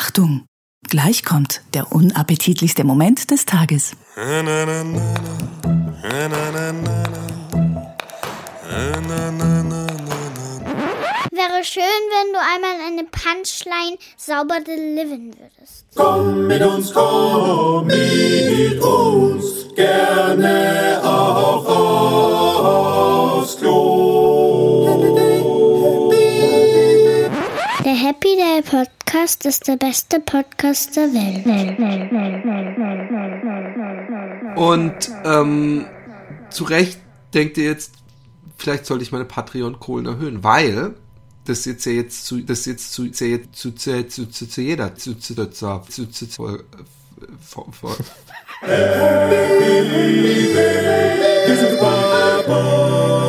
Achtung! Gleich kommt der unappetitlichste Moment des Tages. Wäre schön, wenn du einmal eine Punchline sauber delivern würdest. Komm mit uns, komm mit uns, gerne auch aufs Klo. Der Happy Day Podcast ist der beste Podcast der Welt. Und ähm, zu Recht denkt ihr jetzt, vielleicht sollte ich meine Patreon-Kohlen erhöhen, weil das jetzt ja jetzt zu, das jetzt zu, zu, zu, zu, zu, zu, zu jeder, zu, zu, zu, zu, zu, zu, zu, äh, vor- vor- Du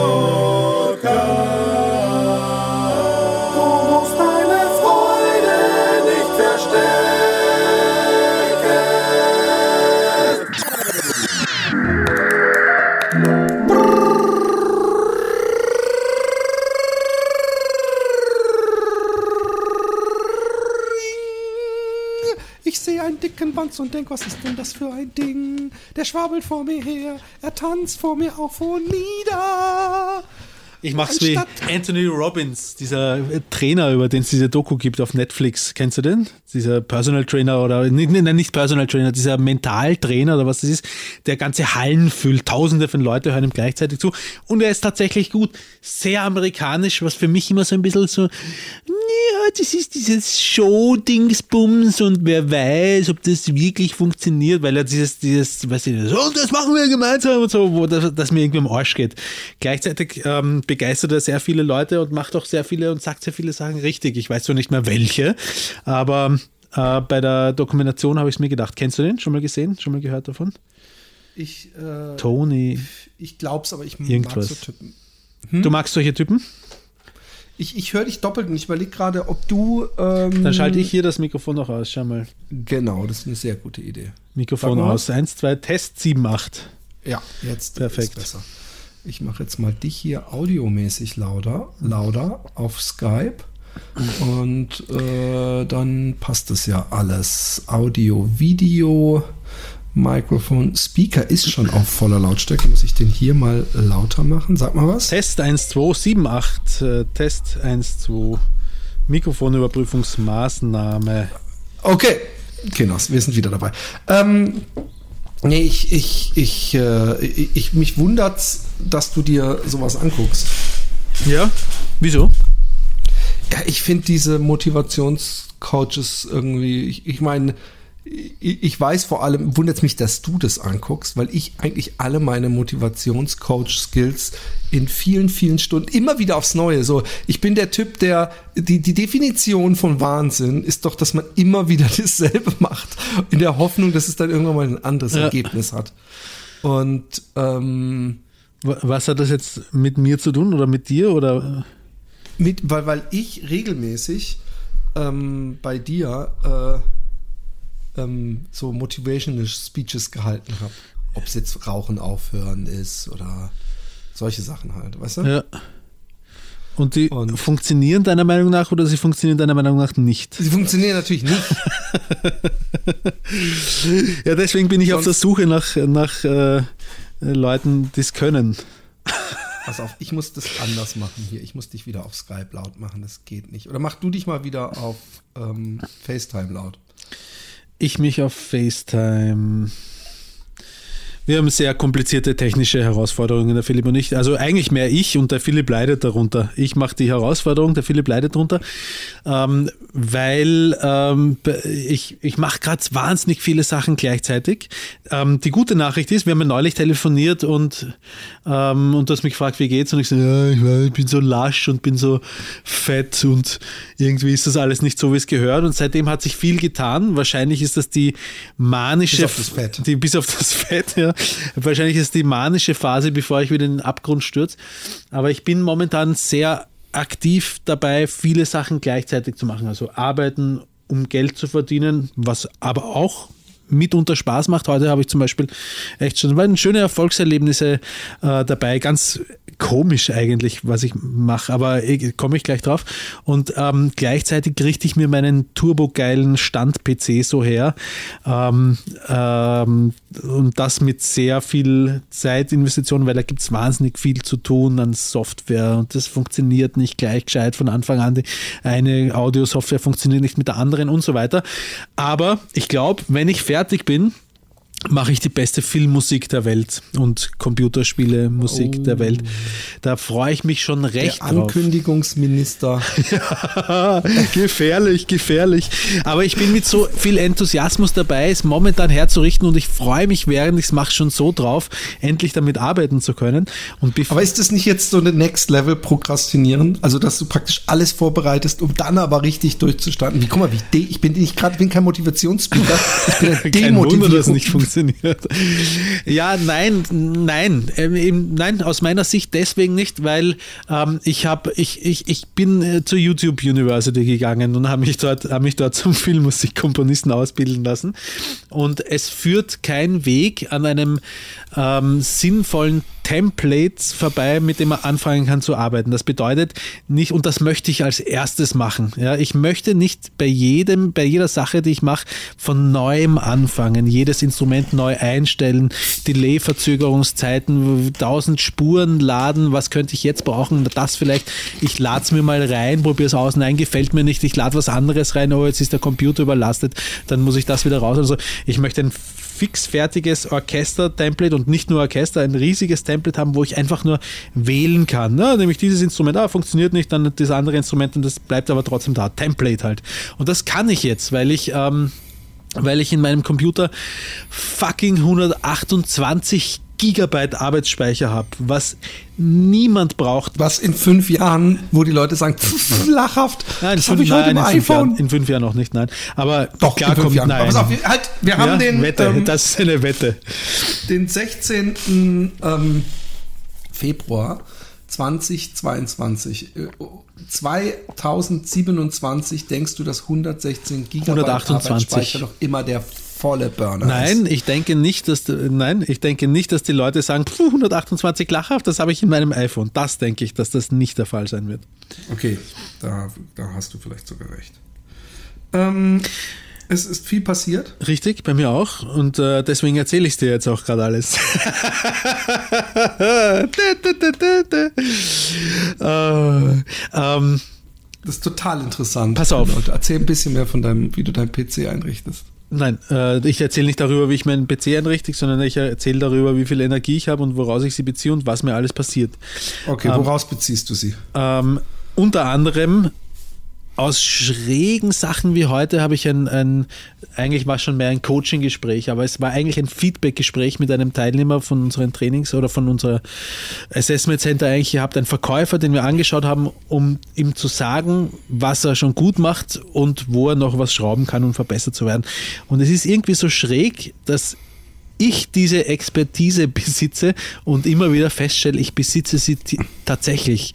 Wanz und denk, was ist denn das für ein Ding? Der schwabelt vor mir her, er tanzt vor mir auf und nieder. Ich mach's wie Anthony Robbins, dieser äh, Trainer, über den es diese Doku gibt auf Netflix. Kennst du den? Dieser Personal Trainer oder nein, nicht Personal Trainer, dieser Mentaltrainer oder was das ist, der ganze Hallen füllt. Tausende von Leuten hören ihm gleichzeitig zu. Und er ist tatsächlich gut. Sehr amerikanisch, was für mich immer so ein bisschen so, ja, das ist dieses Show-Dingsbums und wer weiß, ob das wirklich funktioniert, weil er dieses, dieses, weiß ich nicht, so, das machen wir gemeinsam und so, wo das, das mir irgendwie am Arsch geht. Gleichzeitig ähm, begeistert er sehr viele Leute und macht auch sehr viele und sagt sehr viele Sachen richtig. Ich weiß zwar nicht mehr welche, aber äh, bei der Dokumentation habe ich es mir gedacht. Kennst du den? Schon mal gesehen? Schon mal gehört davon? Ich, äh, Tony. ich glaub's, aber ich Irgendwas. mag so Typen. Du magst solche Typen? Ich, ich höre dich doppelt und ich überlege gerade, ob du. Ähm, Dann schalte ich hier das Mikrofon noch aus. Schau mal. Genau, das ist eine sehr gute Idee. Mikrofon aus. 1, 2, Test 7, 8. Ja, jetzt Perfekt. ist besser. Ich mache jetzt mal dich hier audiomäßig lauter, lauter auf Skype. Und äh, dann passt es ja alles. Audio, Video, Mikrofon, Speaker ist schon auf voller Lautstärke. Muss ich den hier mal lauter machen? Sag mal was. Test 1, 2, 7, 8. Äh, Test 1, 2. Mikrofonüberprüfungsmaßnahme. Okay, Kinos, wir sind wieder dabei. Ähm, nee, ich, ich, ich, äh, ich, ich, mich wundert's, dass du dir sowas anguckst. Ja? Wieso? Ja, ich finde diese Motivationscoaches irgendwie, ich, ich meine, ich, weiß vor allem, wundert mich, dass du das anguckst, weil ich eigentlich alle meine Motivationscoach-Skills in vielen, vielen Stunden immer wieder aufs Neue. So, ich bin der Typ, der die, die Definition von Wahnsinn ist doch, dass man immer wieder dasselbe macht, in der Hoffnung, dass es dann irgendwann mal ein anderes Ja. Ergebnis hat. Und ähm, Wa- Was hat das jetzt mit mir zu tun oder mit dir oder? Mit, weil, weil ich regelmäßig ähm, bei dir äh, ähm, so motivational Speeches gehalten habe. Ob es jetzt Rauchen aufhören ist oder solche Sachen halt, weißt du? Ja. Und die Und- funktionieren deiner Meinung nach oder sie funktionieren deiner Meinung nach nicht? Sie funktionieren natürlich nicht. Ja, deswegen bin ich auf der Suche nach, nach äh, Leuten, die es können. Pass auf, ich muss das anders machen hier. Ich muss dich wieder auf Skype laut machen, das geht nicht. Oder mach du dich mal wieder auf ähm, FaceTime laut. Ich mich auf FaceTime. Wir haben sehr komplizierte technische Herausforderungen, der Philipp und ich. Also eigentlich mehr ich und der Philipp leidet darunter. Ich mache die Herausforderung, der Philipp leidet darunter, ähm, weil ähm, ich, ich mache gerade wahnsinnig viele Sachen gleichzeitig. Ähm, die gute Nachricht ist, wir haben ja neulich telefoniert und, ähm, und du hast mich gefragt, wie geht's? Und ich so, ja, ich, weiß, ich bin so lasch und bin so fett und irgendwie ist das alles nicht so, wie es gehört. Und seitdem hat sich viel getan. Wahrscheinlich ist das die manische Bis auf das Fett. die, bis auf das Fett, ja. Wahrscheinlich ist die manische Phase, bevor ich wieder in den Abgrund stürze. Aber ich bin momentan sehr aktiv dabei, viele Sachen gleichzeitig zu machen. Also arbeiten, um Geld zu verdienen, was aber auch mitunter Spaß macht. Heute habe ich zum Beispiel echt schon schöne Erfolgserlebnisse äh, dabei. Ganz komisch eigentlich, was ich mache, aber komme ich gleich drauf. Und ähm, gleichzeitig richte ich mir meinen turbogeilen Stand-PC so her. Ähm, ähm, und das mit sehr viel Zeitinvestitionen, weil da gibt es wahnsinnig viel zu tun an Software und das funktioniert nicht gleich gescheit von Anfang an. Die eine Audio-Software funktioniert nicht mit der anderen und so weiter. Aber ich glaube, wenn ich fertig bin, mache ich die beste Filmmusik der Welt und Computerspiele Musik oh. der Welt. Da freue ich mich schon recht der Ankündigungsminister. ja, gefährlich, gefährlich. Aber ich bin mit so viel Enthusiasmus dabei, es momentan herzurichten und ich freue mich, während ich es mache, schon so drauf, endlich damit arbeiten zu können. Und aber ist das nicht jetzt so eine Next Level Prokrastinieren? Also, dass du praktisch alles vorbereitest, um dann aber richtig durchzustarten? Wie, guck mal, wie ich bin ich gerade bin kein Motivationsspeaker, ich bin demotiviert. nicht funktioniert funktioniert. Ja, nein, nein, ähm, nein, aus meiner Sicht deswegen nicht, weil ähm, ich habe, ich, ich, ich bin äh, zur YouTube University gegangen und habe mich dort, habe mich dort zum Filmmusikkomponisten ausbilden lassen. Und es führt kein Weg an einem ähm, sinnvollen Templates vorbei, mit dem man anfangen kann zu arbeiten. Das bedeutet nicht, und das möchte ich als erstes machen. Ja, ich möchte nicht bei jedem, bei jeder Sache, die ich mache, von neuem anfangen, jedes Instrument neu einstellen, Delay-Verzögerungszeiten, tausend Spuren laden, was könnte ich jetzt brauchen, das vielleicht, ich lade es mir mal rein, probiere es aus, nein, gefällt mir nicht, ich lade was anderes rein, oh, jetzt ist der Computer überlastet, dann muss ich das wieder raus. Also ich möchte ein fixfertiges Orchester-Template und nicht nur Orchester, ein riesiges Template haben, wo ich einfach nur wählen kann. Ne? Nämlich dieses Instrument, ah, funktioniert nicht, dann das andere Instrument und das bleibt aber trotzdem da. Template halt. Und das kann ich jetzt, weil ich. Ähm, weil ich in meinem Computer fucking 128 Gigabyte Arbeitsspeicher habe, was niemand braucht. Was in fünf Jahren, wo die Leute sagen, pff, lachhaft, nein, das habe ich heute im in iPhone. Jahren, in fünf Jahren noch nicht, nein. Aber doch, klar kommt, Jahren. nein. Aber auf, halt, wir haben ja, den, Wette, ähm, das ist eine Wette. Den 16. Ähm, Februar 2022. 2027 denkst du, dass 116 Gigabyte 128. Arbeitsspeicher noch immer der volle Burner Nein, ist. ich denke nicht, dass nein, ich denke nicht, dass die Leute sagen, 128 lachhaft, das habe ich in meinem iPhone. Das denke ich, dass das nicht der Fall sein wird. Okay, da, da hast du vielleicht sogar recht. Ähm, es ist viel passiert. Richtig, bei mir auch. Und äh, deswegen erzähle ich dir jetzt auch gerade alles. äh, ähm, das ist total interessant. Pass auf. Erzähl ein bisschen mehr von deinem, wie du deinen PC einrichtest. Nein, äh, ich erzähle nicht darüber, wie ich meinen PC einrichte, sondern ich erzähle darüber, wie viel Energie ich habe und woraus ich sie beziehe und was mir alles passiert. Okay, ähm, woraus beziehst du sie? Ähm, unter anderem aus schrägen Sachen wie heute habe ich ein, ein eigentlich war es schon mehr ein Coaching-Gespräch, aber es war eigentlich ein Feedback-Gespräch mit einem Teilnehmer von unseren Trainings oder von unserer Assessment Center eigentlich gehabt, ein Verkäufer, den wir angeschaut haben, um ihm zu sagen, was er schon gut macht und wo er noch was schrauben kann, um verbessert zu werden. Und es ist irgendwie so schräg, dass ich diese Expertise besitze und immer wieder feststelle, ich besitze sie tatsächlich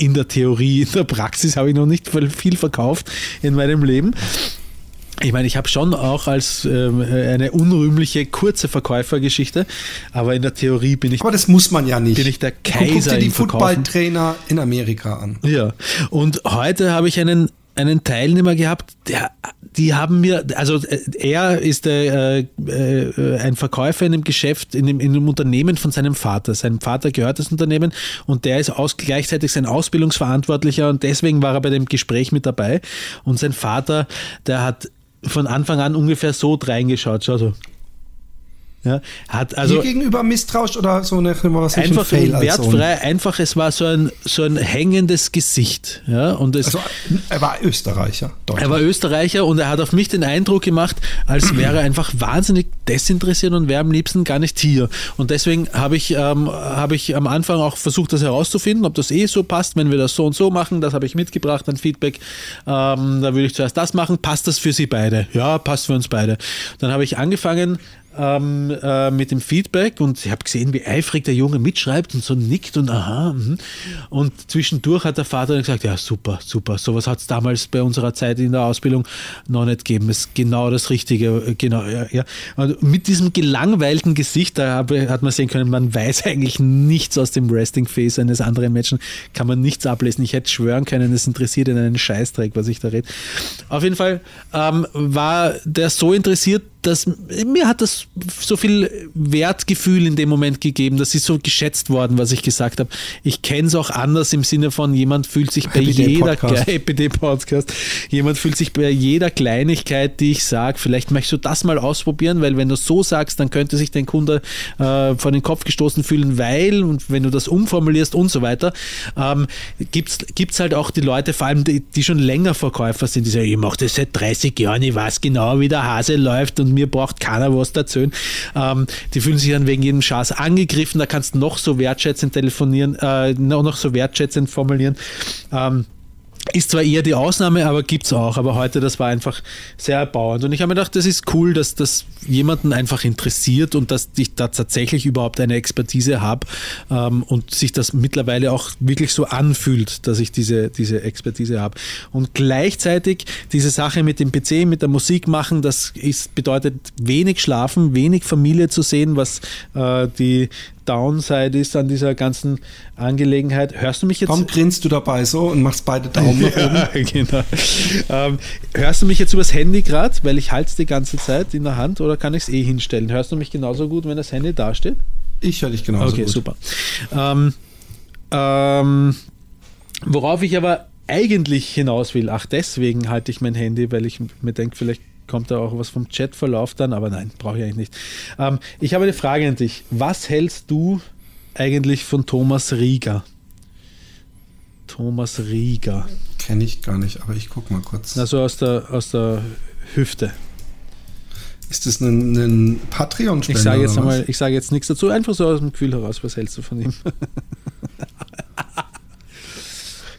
in der Theorie, in der Praxis habe ich noch nicht viel verkauft in meinem Leben. Ich meine, ich habe schon auch als ähm, eine unrühmliche kurze Verkäufergeschichte, aber in der Theorie bin ich. Aber das muss man ja nicht. Bin ich der Kaiser. Guck dir die Footballtrainer in Amerika an. Ja. Und heute habe ich einen einen Teilnehmer gehabt, der, die haben mir, also äh, er ist äh, äh, ein Verkäufer in einem Geschäft, in dem, in einem Unternehmen von seinem Vater. Seinem Vater gehört das Unternehmen und der ist aus, gleichzeitig sein Ausbildungsverantwortlicher und deswegen war er bei dem Gespräch mit dabei. Und sein Vater, der hat von Anfang an ungefähr so reingeschaut, schau so. Ja, hat also Hier gegenüber misstrauisch oder so eine was einfach ein Fail wertfrei, also. einfach es war so ein so ein hängendes Gesicht, ja und es, also er war Österreicher. Er war Österreicher und er hat auf mich den Eindruck gemacht, als wäre er einfach wahnsinnig desinteressiert und wäre am liebsten gar nicht hier. Und deswegen habe ich ähm, habe ich am Anfang auch versucht, das herauszufinden, ob das eh so passt, wenn wir das so und so machen. Das habe ich mitgebracht, ein Feedback. Ähm, da würde ich zuerst das machen. Passt das für Sie beide? Ja, passt für uns beide. Dann habe ich angefangen ähm, äh, mit dem Feedback und ich habe gesehen, wie eifrig der Junge mitschreibt und so nickt und aha. mhm. Und zwischendurch hat der Vater dann gesagt, ja super, super, sowas hat es damals bei unserer Zeit in der Ausbildung noch nicht gegeben. ist genau das Richtige, äh, genau, ja. ja. Und mit diesem gelangweilten Gesicht, da habe- hat man sehen können, man weiß eigentlich nichts aus dem Resting-Face eines anderen Menschen, kann man nichts ablesen. Ich hätte schwören können, es interessiert in einen Scheißdreck, was ich da rede. Auf jeden Fall ähm, war der so interessiert, dass mir hat das so viel Wertgefühl in dem Moment gegeben, das ist so geschätzt worden, was ich gesagt habe. Ich kenne es auch anders im Sinne von, jemand fühlt sich bei jeder Podcast. Jemand fühlt sich bei jeder Kleinigkeit, die ich sage, vielleicht möchtest du das mal ausprobieren, weil wenn du so sagst, dann könnte sich dein Kunde äh, vor den Kopf gestoßen fühlen, weil und wenn du das umformulierst und so weiter, ähm, gibt's gibt's halt auch die Leute, vor allem die, die schon länger Verkäufer sind, die sagen, ich mache das seit 30 Jahren, ich weiß genau, wie der Hase läuft und mir braucht keiner was erzählen. Ähm, die fühlen sich dann wegen jedem Schatz angegriffen, da kannst du noch so wertschätzend telefonieren, äh, noch noch so wertschätzend formulieren. Ähm, ist zwar eher die Ausnahme, aber gibt's auch. Aber heute, das war einfach sehr erbauend. Und ich habe mir gedacht, das ist cool, dass das jemanden einfach interessiert und dass ich da tatsächlich überhaupt eine Expertise habe ähm, und sich das mittlerweile auch wirklich so anfühlt, dass ich diese, diese Expertise habe. Und gleichzeitig diese Sache mit dem PC, mit der Musik machen, das ist, bedeutet wenig schlafen, wenig Familie zu sehen, was äh, die Downside ist an dieser ganzen Angelegenheit. Hörst du mich jetzt? Warum grinst du dabei so und machst beide Daumen nach oben? Ja, genau. Ähm, hörst du mich jetzt übers Handy gerade, weil ich halte es die ganze Zeit in der Hand oder kann ich es eh hinstellen? Hörst du mich genauso gut, wenn das Handy da steht? Ich höre dich genauso okay, gut. super. Ähm, ähm, worauf ich aber eigentlich hinaus will, ach deswegen halte ich mein Handy, weil ich mir denke, vielleicht kommt da auch was vom Chatverlauf dann, aber nein, brauche ich eigentlich nicht. Ähm, ich habe eine Frage an dich. Was hältst du eigentlich von Thomas Rieger? Thomas Rieger. Kenne ich gar nicht, aber ich guck mal kurz. Also aus der, aus der Hüfte. Ist das ein, ein Patreon-Spender? Ich sage jetzt einmal, ich sage jetzt nichts dazu, einfach so aus dem Gefühl heraus, was hältst du von ihm?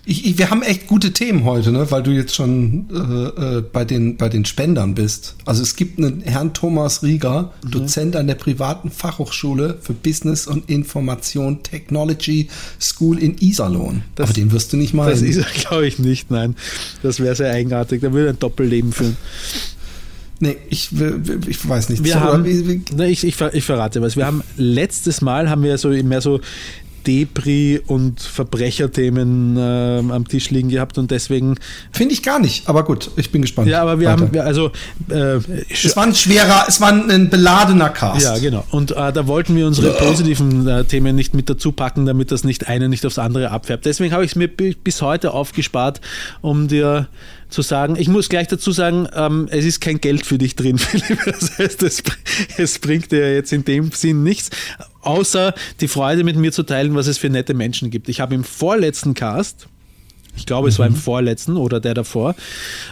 Ich, ich, wir haben echt gute Themen heute, ne? weil du jetzt schon äh, äh, bei, den, bei den Spendern bist. Also es gibt einen Herrn Thomas Rieger, Mhm. Dozent an der privaten Fachhochschule für Business und Information Technology School in Iserlohn. Das- Aber den wirst du nicht mal. Das ist er, glaube ich, nicht, nein. Das wäre sehr eigenartig. Da würde er ein Doppelleben führen. nee, ich, ich weiß nicht. Wir So, haben, ich, ich, ich verrate was. Wir haben letztes Mal haben wir so mehr so Depri- und Verbrecherthemen ähm, am Tisch liegen gehabt und deswegen, Finde ich gar nicht, aber gut, ich bin gespannt. ja, aber wir Weiter. haben, also, äh, Es war ein schwerer, es war ein beladener Cast. Ja, genau. Und äh, da wollten wir unsere positiven äh, Themen nicht mit dazu packen, damit das nicht eine nicht aufs andere abfärbt. Deswegen habe ich es mir bi- bis heute aufgespart, um dir zu sagen, ich muss gleich dazu sagen, ähm, es ist kein Geld für dich drin, Philipp. Das heißt, es, es bringt dir jetzt in dem Sinn nichts, außer die Freude mit mir zu teilen, was es für nette Menschen gibt. Ich habe im vorletzten Cast, ich glaube, es war im vorletzten oder der davor,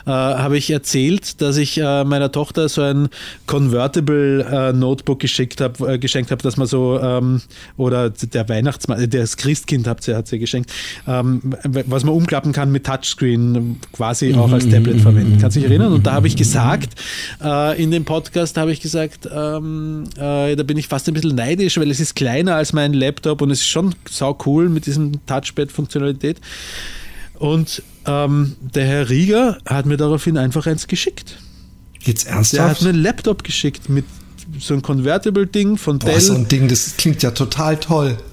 äh, habe ich erzählt, dass ich äh, meiner Tochter so ein Convertible äh, Notebook geschickt hab, äh, geschenkt habe, dass man so, ähm, oder der Weihnachtsmann, äh, das Christkind hat sie, hat sie geschenkt, ähm, was man umklappen kann mit Touchscreen, quasi auch als Tablet verwenden. Kannst du dich erinnern? Und da habe ich gesagt, äh, in dem Podcast habe ich gesagt, ähm, äh, da bin ich fast ein bisschen neidisch, weil es ist kleiner als mein Laptop und es ist schon sau cool mit diesem Touchpad-Funktionalität. Und ähm, der Herr Rieger hat mir daraufhin einfach eins geschickt. Jetzt Der hat ernsthaft? mir einen Laptop geschickt mit so einem Convertible-Ding von Boah, Dell. so ein Ding, das klingt ja total toll.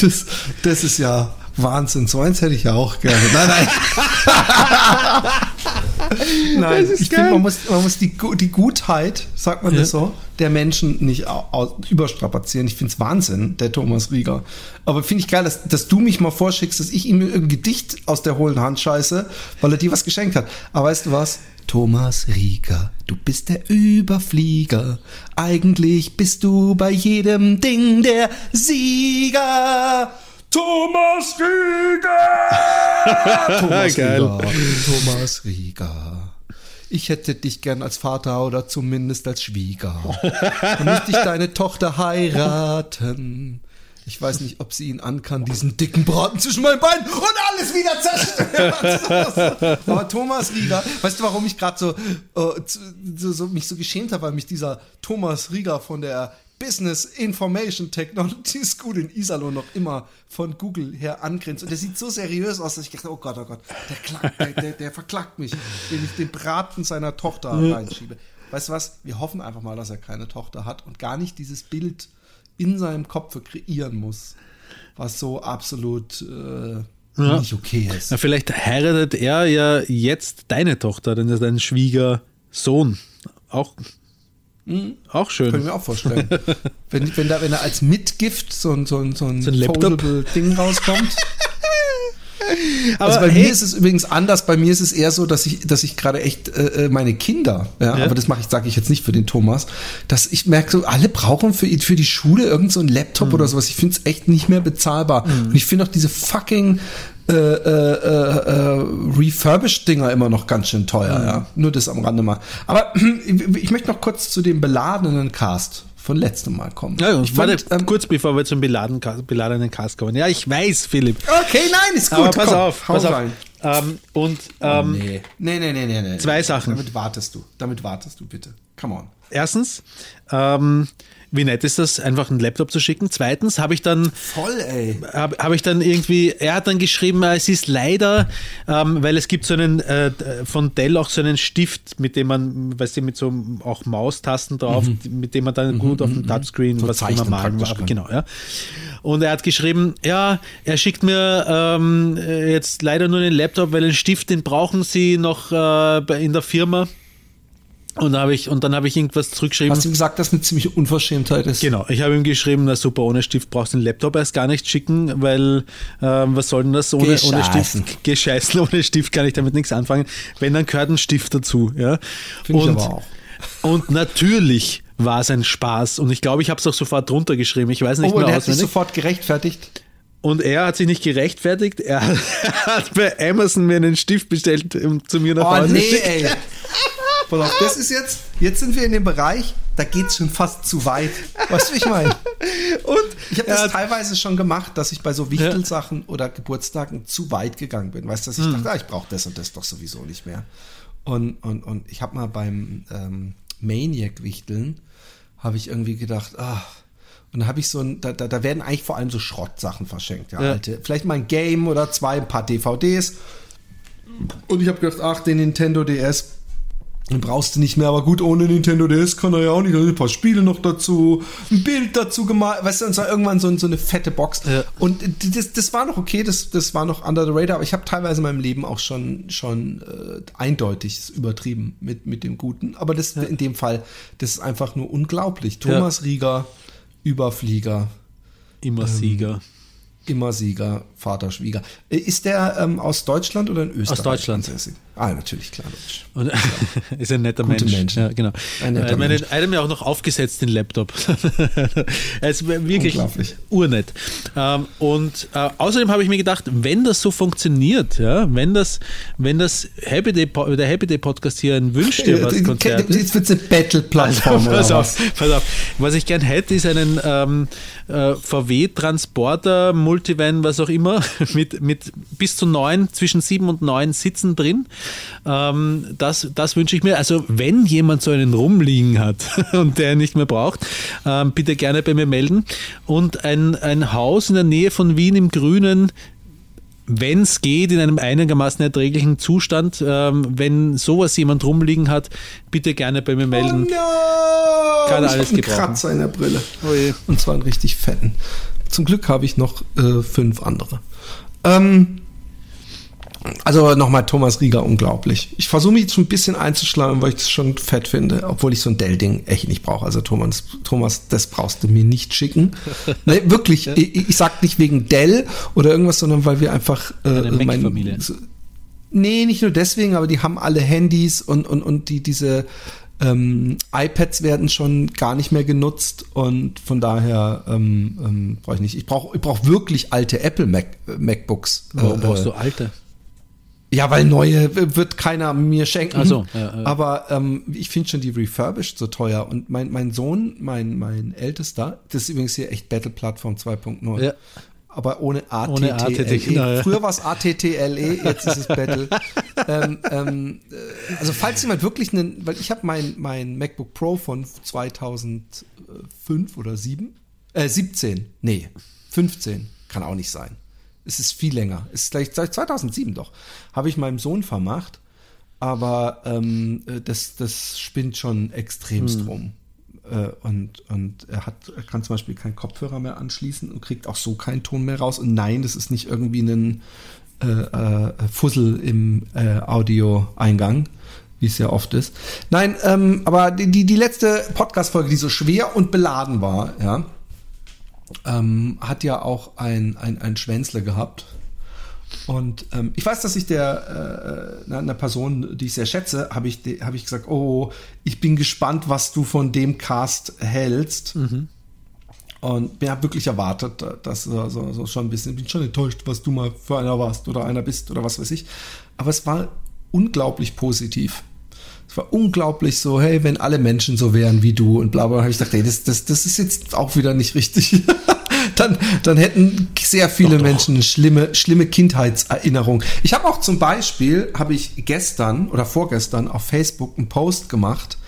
Das, das ist ja Wahnsinn. So eins hätte ich ja auch gerne. Nein, nein. nein, Das ist ich finde, man muss, man muss die, die Gutheit, sagt man das Ja. so, der Menschen nicht überstrapazieren. Ich finde es Wahnsinn, der Thomas Rieger. Aber finde ich geil, dass, dass du mich mal vorschickst, dass ich ihm ein Gedicht aus der hohlen Hand scheiße, weil er dir was geschenkt hat. Aber weißt du was? Thomas Rieger, du bist der Überflieger. Eigentlich bist du bei jedem Ding der Sieger. Thomas Rieger! Thomas Geil. Rieger. Thomas Rieger. Ich hätte dich gern als Vater oder zumindest als Schwieger. Dann müsste ich deine Tochter heiraten. Ich weiß nicht, ob sie ihn an kann, diesen dicken Braten zwischen meinen Beinen und alles wieder zerstört. Aber Thomas Rieger, weißt du, warum ich gerade so, äh, so, so, mich so geschämt habe, weil mich dieser Thomas Rieger von der Business Information Technology School in Iserlohn noch immer von Google her angrenzt. Und der sieht so seriös aus, dass ich dachte, oh Gott, oh Gott, der, klagt, der, der, der verklagt mich, wenn ich den Braten seiner Tochter reinschiebe. Weißt du was? Wir hoffen einfach mal, dass er keine Tochter hat und gar nicht dieses Bild in seinem Kopf kreieren muss, was so absolut äh, Ja. nicht okay ist. Na, vielleicht heiratet er ja jetzt deine Tochter, dann ist dein Schwiegersohn. Auch, auch schön. Können wir auch vorstellen. wenn, wenn, da, wenn da als Mitgift so ein, so ein, so ein, So ein Ding rauskommt. Aber also bei hey, mir ist es übrigens anders. Bei mir ist es eher so, dass ich, dass ich gerade echt äh, äh, meine Kinder, ja, Ja. aber das mache ich, sage ich jetzt nicht für den Thomas, dass ich merke, so alle brauchen für, für die Schule irgend so ein Laptop oder sowas. Ich finde es echt nicht mehr bezahlbar. Und ich finde auch diese fucking äh, äh, äh, äh, Refurbished-Dinger immer noch ganz schön teuer, ja. Nur das am Rande mal. Aber ich möchte noch kurz zu dem beladenen Cast von letztem Mal kommen. ja, ich warte, fand, ähm, kurz bevor wir zum beladen, beladenen Cast kommen. Ja, ich weiß, Philipp. okay, nein, ist gut. Aber pass komm, auf, hau pass auf. rein. Ähm, und ähm, nee. Nee, nee, nee, nee, nee. Zwei. Sachen. Damit wartest du. Damit wartest du bitte. Come on. erstens, ähm, wie nett ist das, einfach einen Laptop zu schicken. Zweitens habe ich dann Voll, ey. habe hab ich dann irgendwie, er hat dann geschrieben, äh, es ist leider, ähm, weil es gibt so einen, äh, von Dell auch so einen Stift, mit dem man, weißt du, mit so auch Maustasten drauf, mit dem man dann gut auf dem Touchscreen So was immer kann. Genau, ja. Und er hat geschrieben, ja, er schickt mir ähm, äh, jetzt leider nur den Laptop, weil den Stift, den brauchen sie noch äh, in der Firma. Und, hab ich, und dann habe ich irgendwas zurückgeschrieben. Hast du gesagt, dass eine ziemliche Unverschämtheit ist? Genau, ich habe ihm geschrieben, na super, ohne Stift brauchst du den Laptop erst gar nicht schicken, weil ähm, was soll denn das ohne, ohne Gescheißen. Stift? Gescheißen, ohne Stift kann ich damit nichts anfangen. Wenn, dann gehört ein Stift dazu. Ja? Finde ich und, aber auch. und natürlich war es ein Spaß und ich glaube, ich habe es auch sofort drunter geschrieben. Ich weiß nicht Oh, und mehr er hat sich auswendig. sofort gerechtfertigt. Und er hat sich nicht gerechtfertigt. Er hat bei Amazon mir einen Stift bestellt und zu mir nach Oh, Hause nee, geschickt. ey. Pass auf, das ist jetzt, jetzt sind wir in dem Bereich, da geht's schon fast zu weit. Weißt du, wie ich meine? Und Ich habe das teilweise schon gemacht, dass ich bei so Wichtelsachen oder Geburtstagen zu weit gegangen bin. Weißt du, dass ich dachte, ah, ich brauche das und das doch sowieso nicht mehr. Und, und, und ich habe mal beim ähm, Maniac-Wichteln, habe ich irgendwie gedacht, ah, und da habe ich so ein, da, da, da werden eigentlich vor allem so Schrottsachen verschenkt, ja, Ja. alte. Vielleicht mal ein Game oder zwei, ein paar DVDs. Und ich habe gedacht, ach, den Nintendo DS, den brauchst du nicht mehr, aber gut, ohne Nintendo DS kann er ja auch nicht. Ein paar Spiele noch dazu, ein Bild dazu gemalt, weißt du, und zwar irgendwann so, so eine fette Box. Ja. Und das, das war noch okay, das, das war noch under the radar, aber ich habe teilweise in meinem Leben auch schon, schon äh, eindeutig übertrieben mit, mit dem Guten. Aber das in dem Fall, das ist einfach nur unglaublich. Thomas Rieger, Überflieger, immer Sieger. immer Sieger, Vater, Schwieger. Äh, Ist der ähm, aus Deutschland oder in Österreich? Deutschland. ansässig? Ah, natürlich, klar, Deutsch. Und ist ein netter Gute Mensch. Menschen. Ja, genau. Ein netter er mir Mensch. er hat mir auch noch aufgesetzt, den Laptop. er ist wirklich urnett. Ähm, und äh, außerdem habe ich mir gedacht, wenn das so funktioniert, ja, wenn das, wenn das Happy Day, der Happy Day Podcast hier ein Wünsch dir was Konzert. Jetzt wird's eine Battle-Plattform oder pass auf, pass auf. Was ich gern hätte, ist einen ähm, äh, VW-Transporter, Multivan, was auch immer, mit, mit bis zu neun, zwischen sieben und neun Sitzen drin. Ähm, das, das wünsche ich mir. Also, wenn jemand so einen rumliegen hat und der ihn nicht mehr braucht, ähm, bitte gerne bei mir melden. Und ein, ein Haus in der Nähe von Wien im Grünen, wenn es geht, in einem einigermaßen erträglichen Zustand. Ähm, wenn sowas jemand rumliegen hat, bitte gerne bei mir melden. Oh no! Kann ich alles einen gebrauchen. Kratzer in der Brille. Oh. Und zwar einen richtig fetten. Zum Glück habe ich noch äh, fünf andere. Ähm, also nochmal Thomas Rieger, unglaublich. Ich versuche mich jetzt schon ein bisschen einzuschlagen, weil ich das schon fett finde, obwohl ich so ein Dell-Ding echt nicht brauche. Also Thomas, Thomas, das brauchst du mir nicht schicken. nee, wirklich, ich, ich sag nicht wegen Dell oder irgendwas, sondern weil wir einfach äh, Eine mein- Mac-Familie. so- Nee, nicht nur deswegen, aber die haben alle Handys und, und, und die, diese ähm, iPads werden schon gar nicht mehr genutzt und von daher ähm, ähm, brauche ich nicht. Ich brauche ich brauch wirklich alte Apple Mac, äh, MacBooks. Warum Äh, brauchst äh, du alte? Ja, weil neue wird keiner mir schenken. Ach so, ja, ja. Aber ähm, ich finde schon die refurbished so teuer. Und mein, mein Sohn, mein, mein Ältester, das ist übrigens hier echt Battle Plattform 2.0. Ja. aber ohne ATTLE. Ja. Früher war es ATTLE, jetzt ist es Battle. ähm, ähm, äh, also falls jemand wirklich einen, weil ich habe mein, mein MacBook Pro von 2005 oder 7, äh, 17, nee, 15, kann auch nicht sein. Es ist viel länger. Es ist gleich seit 2007 doch. Habe ich meinem Sohn vermacht, aber ähm, äh, das, das spinnt schon extremst Hm. rum. Äh, und, und er hat, er kann zum Beispiel keinen Kopfhörer mehr anschließen und kriegt auch so keinen Ton mehr raus. Und nein, das ist nicht irgendwie ein äh, äh, Fussel im äh, Audioeingang, wie es ja oft ist. Nein, ähm, aber die, die, die letzte Podcast-Folge, die so schwer und beladen war, ja, ähm, hat ja auch ein, ein, ein Schwänzle gehabt. Und ähm, ich weiß, dass ich der äh, einer Person, die ich sehr schätze, habe ich, de- hab ich gesagt, oh, ich bin gespannt, was du von dem Cast hältst. Und mir habe wirklich erwartet, dass so, so, schon ein bisschen, bin schon enttäuscht, was du mal für einer warst oder einer bist oder was weiß ich. Aber es war unglaublich positiv. War unglaublich so, hey, wenn alle Menschen so wären wie du und bla bla, habe ich gedacht, hey, das, das, das ist jetzt auch wieder nicht richtig. dann, dann hätten sehr viele Menschen eine schlimme, schlimme Kindheitserinnerung. Ich habe auch zum Beispiel, habe ich gestern oder vorgestern auf Facebook einen Post gemacht,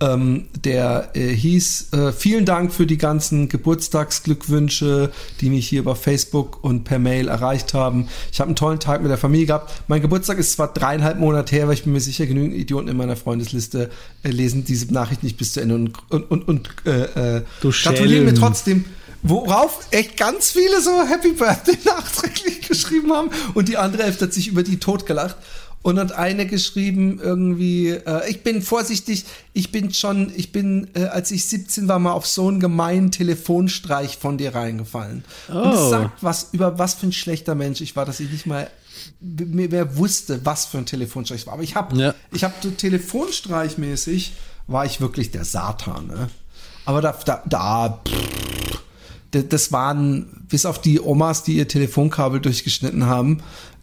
ähm, der äh, hieß, äh, vielen Dank für die ganzen Geburtstagsglückwünsche, die mich hier über Facebook und per Mail erreicht haben. Ich habe einen tollen Tag mit der Familie gehabt. Mein Geburtstag ist zwar dreieinhalb Monate her, aber ich bin mir sicher, genügend Idioten in meiner Freundesliste äh, lesen diese Nachricht nicht bis zu Ende und, und, und, und äh, äh, gratulieren mir trotzdem. Worauf echt ganz viele so Happy Birthday nachträglich geschrieben haben und die andere Hälfte hat sich über die totgelacht. Und hat eine geschrieben irgendwie, äh, ich bin vorsichtig, ich bin schon, ich bin, äh, als ich 17 war, mal auf so einen gemeinen Telefonstreich von dir reingefallen. Und Oh. es sagt was, über was für ein schlechter Mensch ich war, dass ich nicht mal wer wusste, was für ein Telefonstreich es war. Aber ich habe, Ja. ich habe so Telefonstreichmäßig war ich wirklich der Satan. Ne? Aber da, da, da pff, das waren, bis auf die Omas, die ihr Telefonkabel durchgeschnitten haben,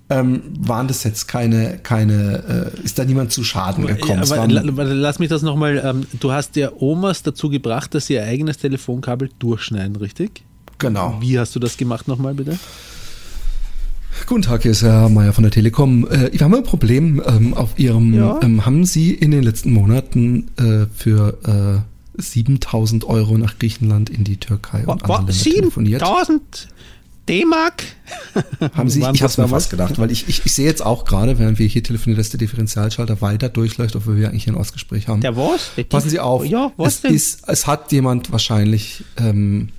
ähm, waren das jetzt keine, keine, äh, ist da niemand zu Schaden gekommen. Aber warte, lass mich das nochmal, ähm, du hast ja Omas dazu gebracht, dass sie ihr eigenes Telefonkabel durchschneiden, richtig? genau. Wie hast du das gemacht nochmal bitte? Guten Tag, hier ist Herr Meier von der Telekom. Äh, wir haben ein Problem ähm, auf Ihrem, Ja? ähm, haben Sie in den letzten Monaten äh, für äh, 7000 Euro nach Griechenland in die Türkei und andere Länder telefoniert? 7000 D-Mark? Haben Sie, ich habe mir fast gedacht, weil ich, ich, ich sehe jetzt auch gerade, während wir hier telefonieren, dass der Differentialschalter weiter durchläuft, obwohl wir eigentlich hier ein Ostgespräch haben. Der was? Der Passen Sie auf. Ja, was es denn? Ist, es hat jemand wahrscheinlich, ähm,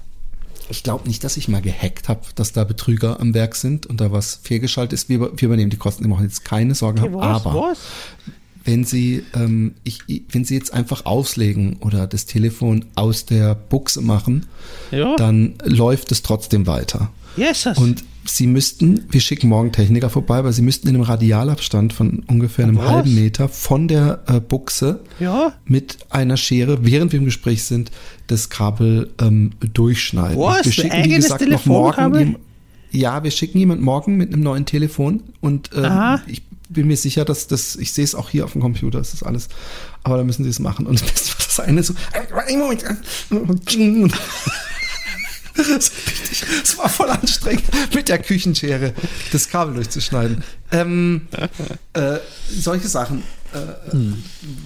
ich glaube nicht, dass ich mal gehackt habe, dass da Betrüger am Werk sind und da was fehlgeschaltet ist. Wir, wir übernehmen die Kosten, wir machen jetzt keine Sorgen. haben. was? Aber was? wenn Sie, ähm, ich- wenn Sie jetzt einfach auslegen oder das Telefon aus der Buchse machen, Ja. dann läuft es trotzdem weiter. Jesus. Und Sie müssten, wir schicken morgen Techniker vorbei, aber Sie müssten in einem Radialabstand von ungefähr einem Was? halben Meter von der äh, Buchse Ja. mit einer Schere, während wir im Gespräch sind, das Kabel ähm, durchschneiden. Was? Wir schicken, wie gesagt, noch morgen. Ja, wir schicken jemand morgen mit einem neuen Telefon und ähm, ich bin mir sicher, dass das, ich sehe es auch hier auf dem Computer, das ist alles, aber da müssen Sie es machen. Und das Beste war das eine so, einen Moment, das, war voll anstrengend, mit der Küchenschere das Kabel durchzuschneiden. Ähm, äh, solche Sachen. Äh,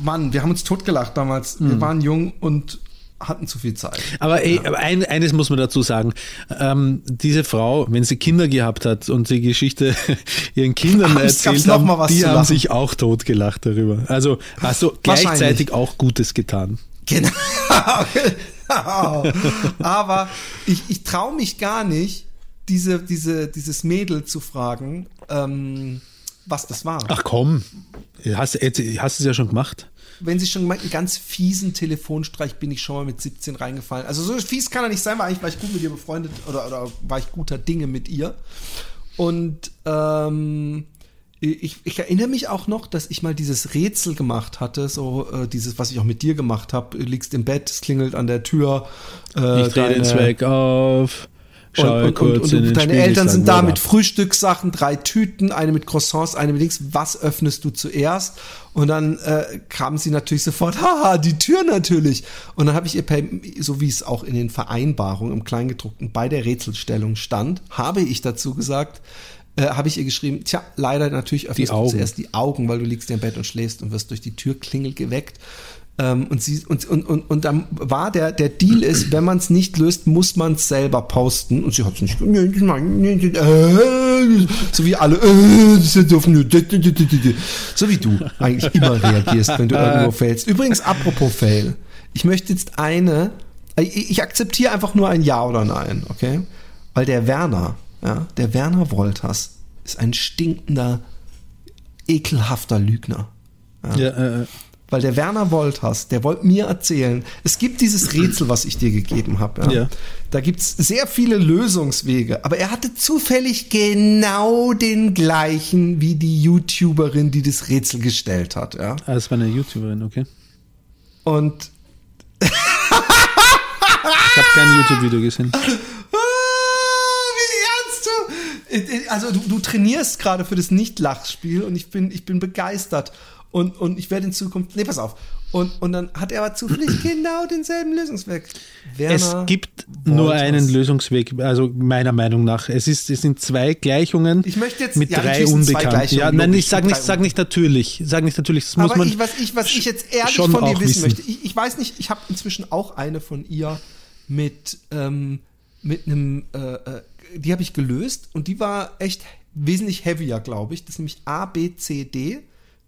Mann, wir haben uns totgelacht damals. Wir waren jung und hatten zu viel Zeit. Aber, ey, aber ein, eines muss man dazu sagen. Ähm, diese Frau, wenn sie Kinder gehabt hat und die Geschichte ihren Kindern gab's erzählt haben, die haben lachen. sich auch totgelacht darüber. Also hast du gleichzeitig auch Gutes getan. Genau. Aber ich, ich traue mich gar nicht, diese, diese, dieses Mädel zu fragen, ähm, was das war. Ach komm, hast, jetzt- hast du es ja schon gemacht. Wenn sie schon gemeint, einen ganz fiesen Telefonstreich bin ich schon mal mit 17 reingefallen. Also so fies kann er nicht sein, weil eigentlich war ich gut mit ihr befreundet oder, oder war ich guter Dinge mit ihr. Und ähm, ich, ich erinnere mich auch noch, dass ich mal dieses Rätsel gemacht hatte, so äh, dieses, was ich auch mit dir gemacht habe. Du liegst im Bett, es klingelt an der Tür. Äh, Ich drehe den Zweig auf. Schaue und, und, kurz und, und deine Spiegel, Eltern sind da mit Frühstückssachen, drei Tüten, eine mit Croissants, eine mit links. Was öffnest du zuerst? Und dann äh, kamen sie natürlich sofort, haha, die Tür natürlich. Und dann habe ich ihr, so wie es auch in den Vereinbarungen im Kleingedruckten bei der Rätselstellung stand, habe ich dazu gesagt, äh, habe ich ihr geschrieben, tja, leider natürlich öffnest Die du zuerst die Augen, weil du liegst im Bett und schläfst und wirst durch die Türklingel geweckt. Ähm, und, sie, und, und, und, und dann war der, der Deal ist, wenn man es nicht löst, muss man es selber posten. Und sie hat es nicht. äh, So wie alle. äh, So wie du eigentlich immer reagierst, wenn du irgendwo failst. Übrigens, apropos Fail. Ich möchte jetzt eine. Ich akzeptiere einfach nur ein Ja oder Nein, okay? Weil der Werner, ja, der Werner Wolters ist ein stinkender, ekelhafter Lügner. Ja, äh, Weil der Werner Wolters, der wollte mir erzählen, es gibt dieses Rätsel, was ich dir gegeben habe. Ja? Ja. Da gibt's sehr viele Lösungswege, aber er hatte zufällig genau den gleichen wie die YouTuberin, die das Rätsel gestellt hat. Ja? ah, das war eine YouTuberin, okay. Und Ich habe kein YouTube-Video gesehen. Ah, wie ernst du? Also du, du trainierst gerade für das Nicht-Lachspiel und ich bin, ich bin begeistert. Und, und ich werde in Zukunft. Nee, pass auf. Und, und dann hat er aber zufällig genau denselben Lösungsweg. Werner Es gibt nur einen Lösungsweg, also meiner Meinung nach. Es, ist, es sind zwei Gleichungen Ich möchte jetzt- mit ja, drei Unbekannten. Ja, nein, ich sag mit nicht, sag nicht natürlich. Sag nicht natürlich. Das muss Aber man ich, was, ich, was ich jetzt ehrlich von dir wissen, wissen. möchte, ich, ich weiß nicht, ich habe inzwischen auch eine von ihr mit, ähm, mit einem, äh, äh, die habe ich gelöst und die war echt wesentlich heavier, glaube ich. Das ist nämlich A, B, C, D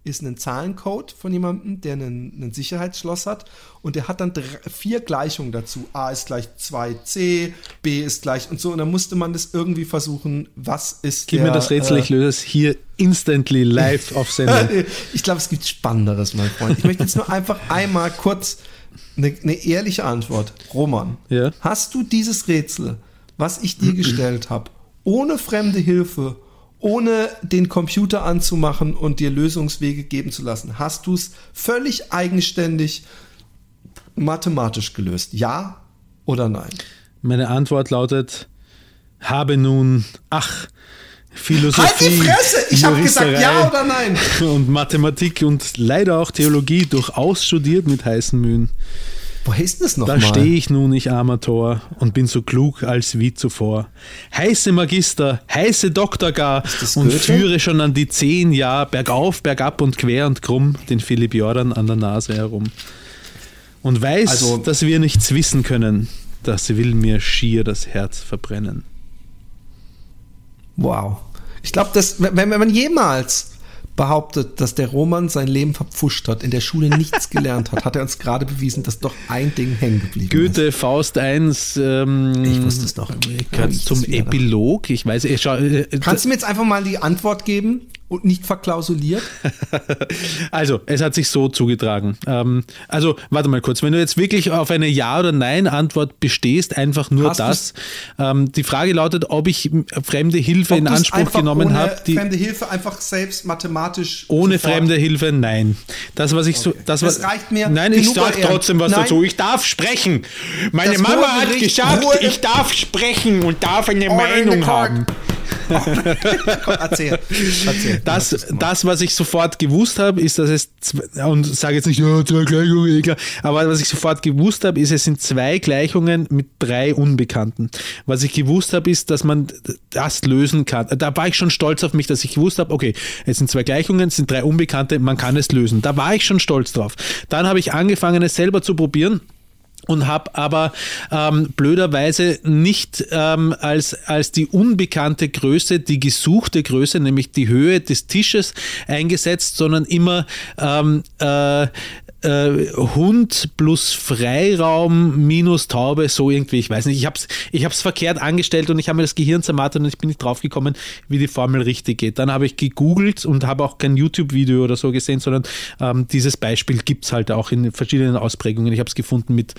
ist ein Zahlencode von jemandem, der einen, einen Sicherheitsschloss hat und der hat dann drei, vier Gleichungen dazu. A ist gleich 2C, B ist gleich und so und dann musste man das irgendwie versuchen, was ist Gib der, mir das Rätsel, äh, ich löse es hier instantly live auf Sendung. ich glaube, es gibt Spannenderes, mein Freund. Ich möchte jetzt nur einfach einmal kurz eine, eine ehrliche Antwort. Roman, Ja? hast du dieses Rätsel, was ich dir gestellt habe, ohne fremde Hilfe, ohne den Computer anzumachen und dir Lösungswege geben zu lassen, hast du es völlig eigenständig mathematisch gelöst? Ja oder nein? Meine Antwort lautet: Habe nun, ach, Philosophie. Halt die Fresse! Ich habe gesagt ja oder nein. Und Mathematik und leider auch Theologie durchaus studiert mit heißen Mühen. Woher ist das Da nochmal? stehe ich nun, ich armer Tor, und bin so klug als wie zuvor. Heiße Magister, heiße Doktor gar, und führe schon an die zehn Jahr bergauf, bergab und quer und krumm den Philipp Jordan an der Nase herum. Und weiß, Also- dass wir nichts wissen können, das will mir schier das Herz verbrennen. Wow. Ich glaube, dass wenn, wenn man jemals behauptet, dass der Roman sein Leben verpfuscht hat, in der Schule nichts gelernt hat, hat er uns gerade bewiesen, dass doch ein Ding hängen geblieben ist. Goethe, Faust 1, ähm, Ich wusste es doch. zum. Epilog. Ich weiß, ich schau, äh, Kannst du mir jetzt einfach mal die Antwort geben und nicht verklausuliert? Also, es hat sich so zugetragen. Ähm, also, warte mal kurz. Wenn du jetzt wirklich auf eine Ja- oder Nein-Antwort bestehst, einfach nur Hast das. Ähm, die Frage lautet, ob ich fremde Hilfe in Ob du's Anspruch genommen ohne habe. Die fremde Hilfe einfach selbst mathematisch ohne sofort- fremde Hilfe, nein. Das, was ich so, das, Das reicht mir Nein, ich genug sag an Ehren. trotzdem was Nein. dazu. Ich darf sprechen. Meine Das Mama hat gesagt, ich darf sprechen und darf eine in Meinung haben. Komm, erzähl. erzähl. Das, das, was ich sofort gewusst habe, ist, dass es, und sage jetzt nicht, ja, zwei Gleichungen, eh klar, aber was ich sofort gewusst habe, ist, es sind zwei Gleichungen mit drei Unbekannten. Was ich gewusst habe, ist, dass man das lösen kann. Da war ich schon stolz auf mich, dass ich gewusst habe, okay, es sind zwei Gleichungen, es sind drei Unbekannte, man kann es lösen. Da war ich schon stolz drauf. Dann habe ich angefangen, es selber zu probieren und habe aber ähm, blöderweise nicht ähm, als, als die unbekannte Größe, die gesuchte Größe, nämlich die Höhe des Tisches eingesetzt, sondern immer ähm, äh, äh, Hund plus Freiraum minus Taube, so irgendwie, ich weiß nicht. Ich habe es ich verkehrt angestellt und ich habe mir das Gehirn zermartert und ich bin nicht draufgekommen, wie die Formel richtig geht. Dann habe ich gegoogelt und habe auch kein YouTube-Video oder so gesehen, sondern ähm, dieses Beispiel gibt es halt auch in verschiedenen Ausprägungen. Ich habe es gefunden mit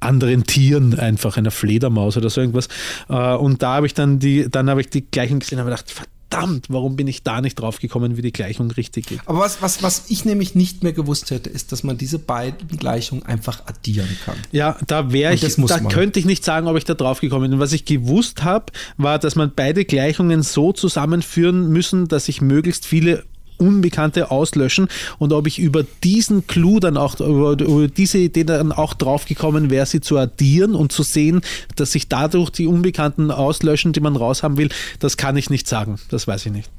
anderen Tieren, einfach einer Fledermaus oder so irgendwas. Äh, und da habe ich dann die, dann habe ich die Gleichung gesehen und habe gedacht, verdammt, warum bin ich da nicht drauf gekommen, wie die Gleichung richtig geht. Aber was, was, was ich nämlich nicht mehr gewusst hätte, ist, dass man diese beiden Gleichungen einfach addieren kann. Ja, da wäre ich, da man. könnte ich nicht sagen, ob ich da drauf gekommen bin. Was ich gewusst habe, war, dass man beide Gleichungen so zusammenführen müssen, dass ich möglichst viele Unbekannte auslöschen und ob ich über diesen Clou dann auch, über, diese Idee dann auch drauf gekommen wäre, sie zu addieren und zu sehen, dass sich dadurch die Unbekannten auslöschen, die man raushaben will, das kann ich nicht sagen. Das weiß ich nicht.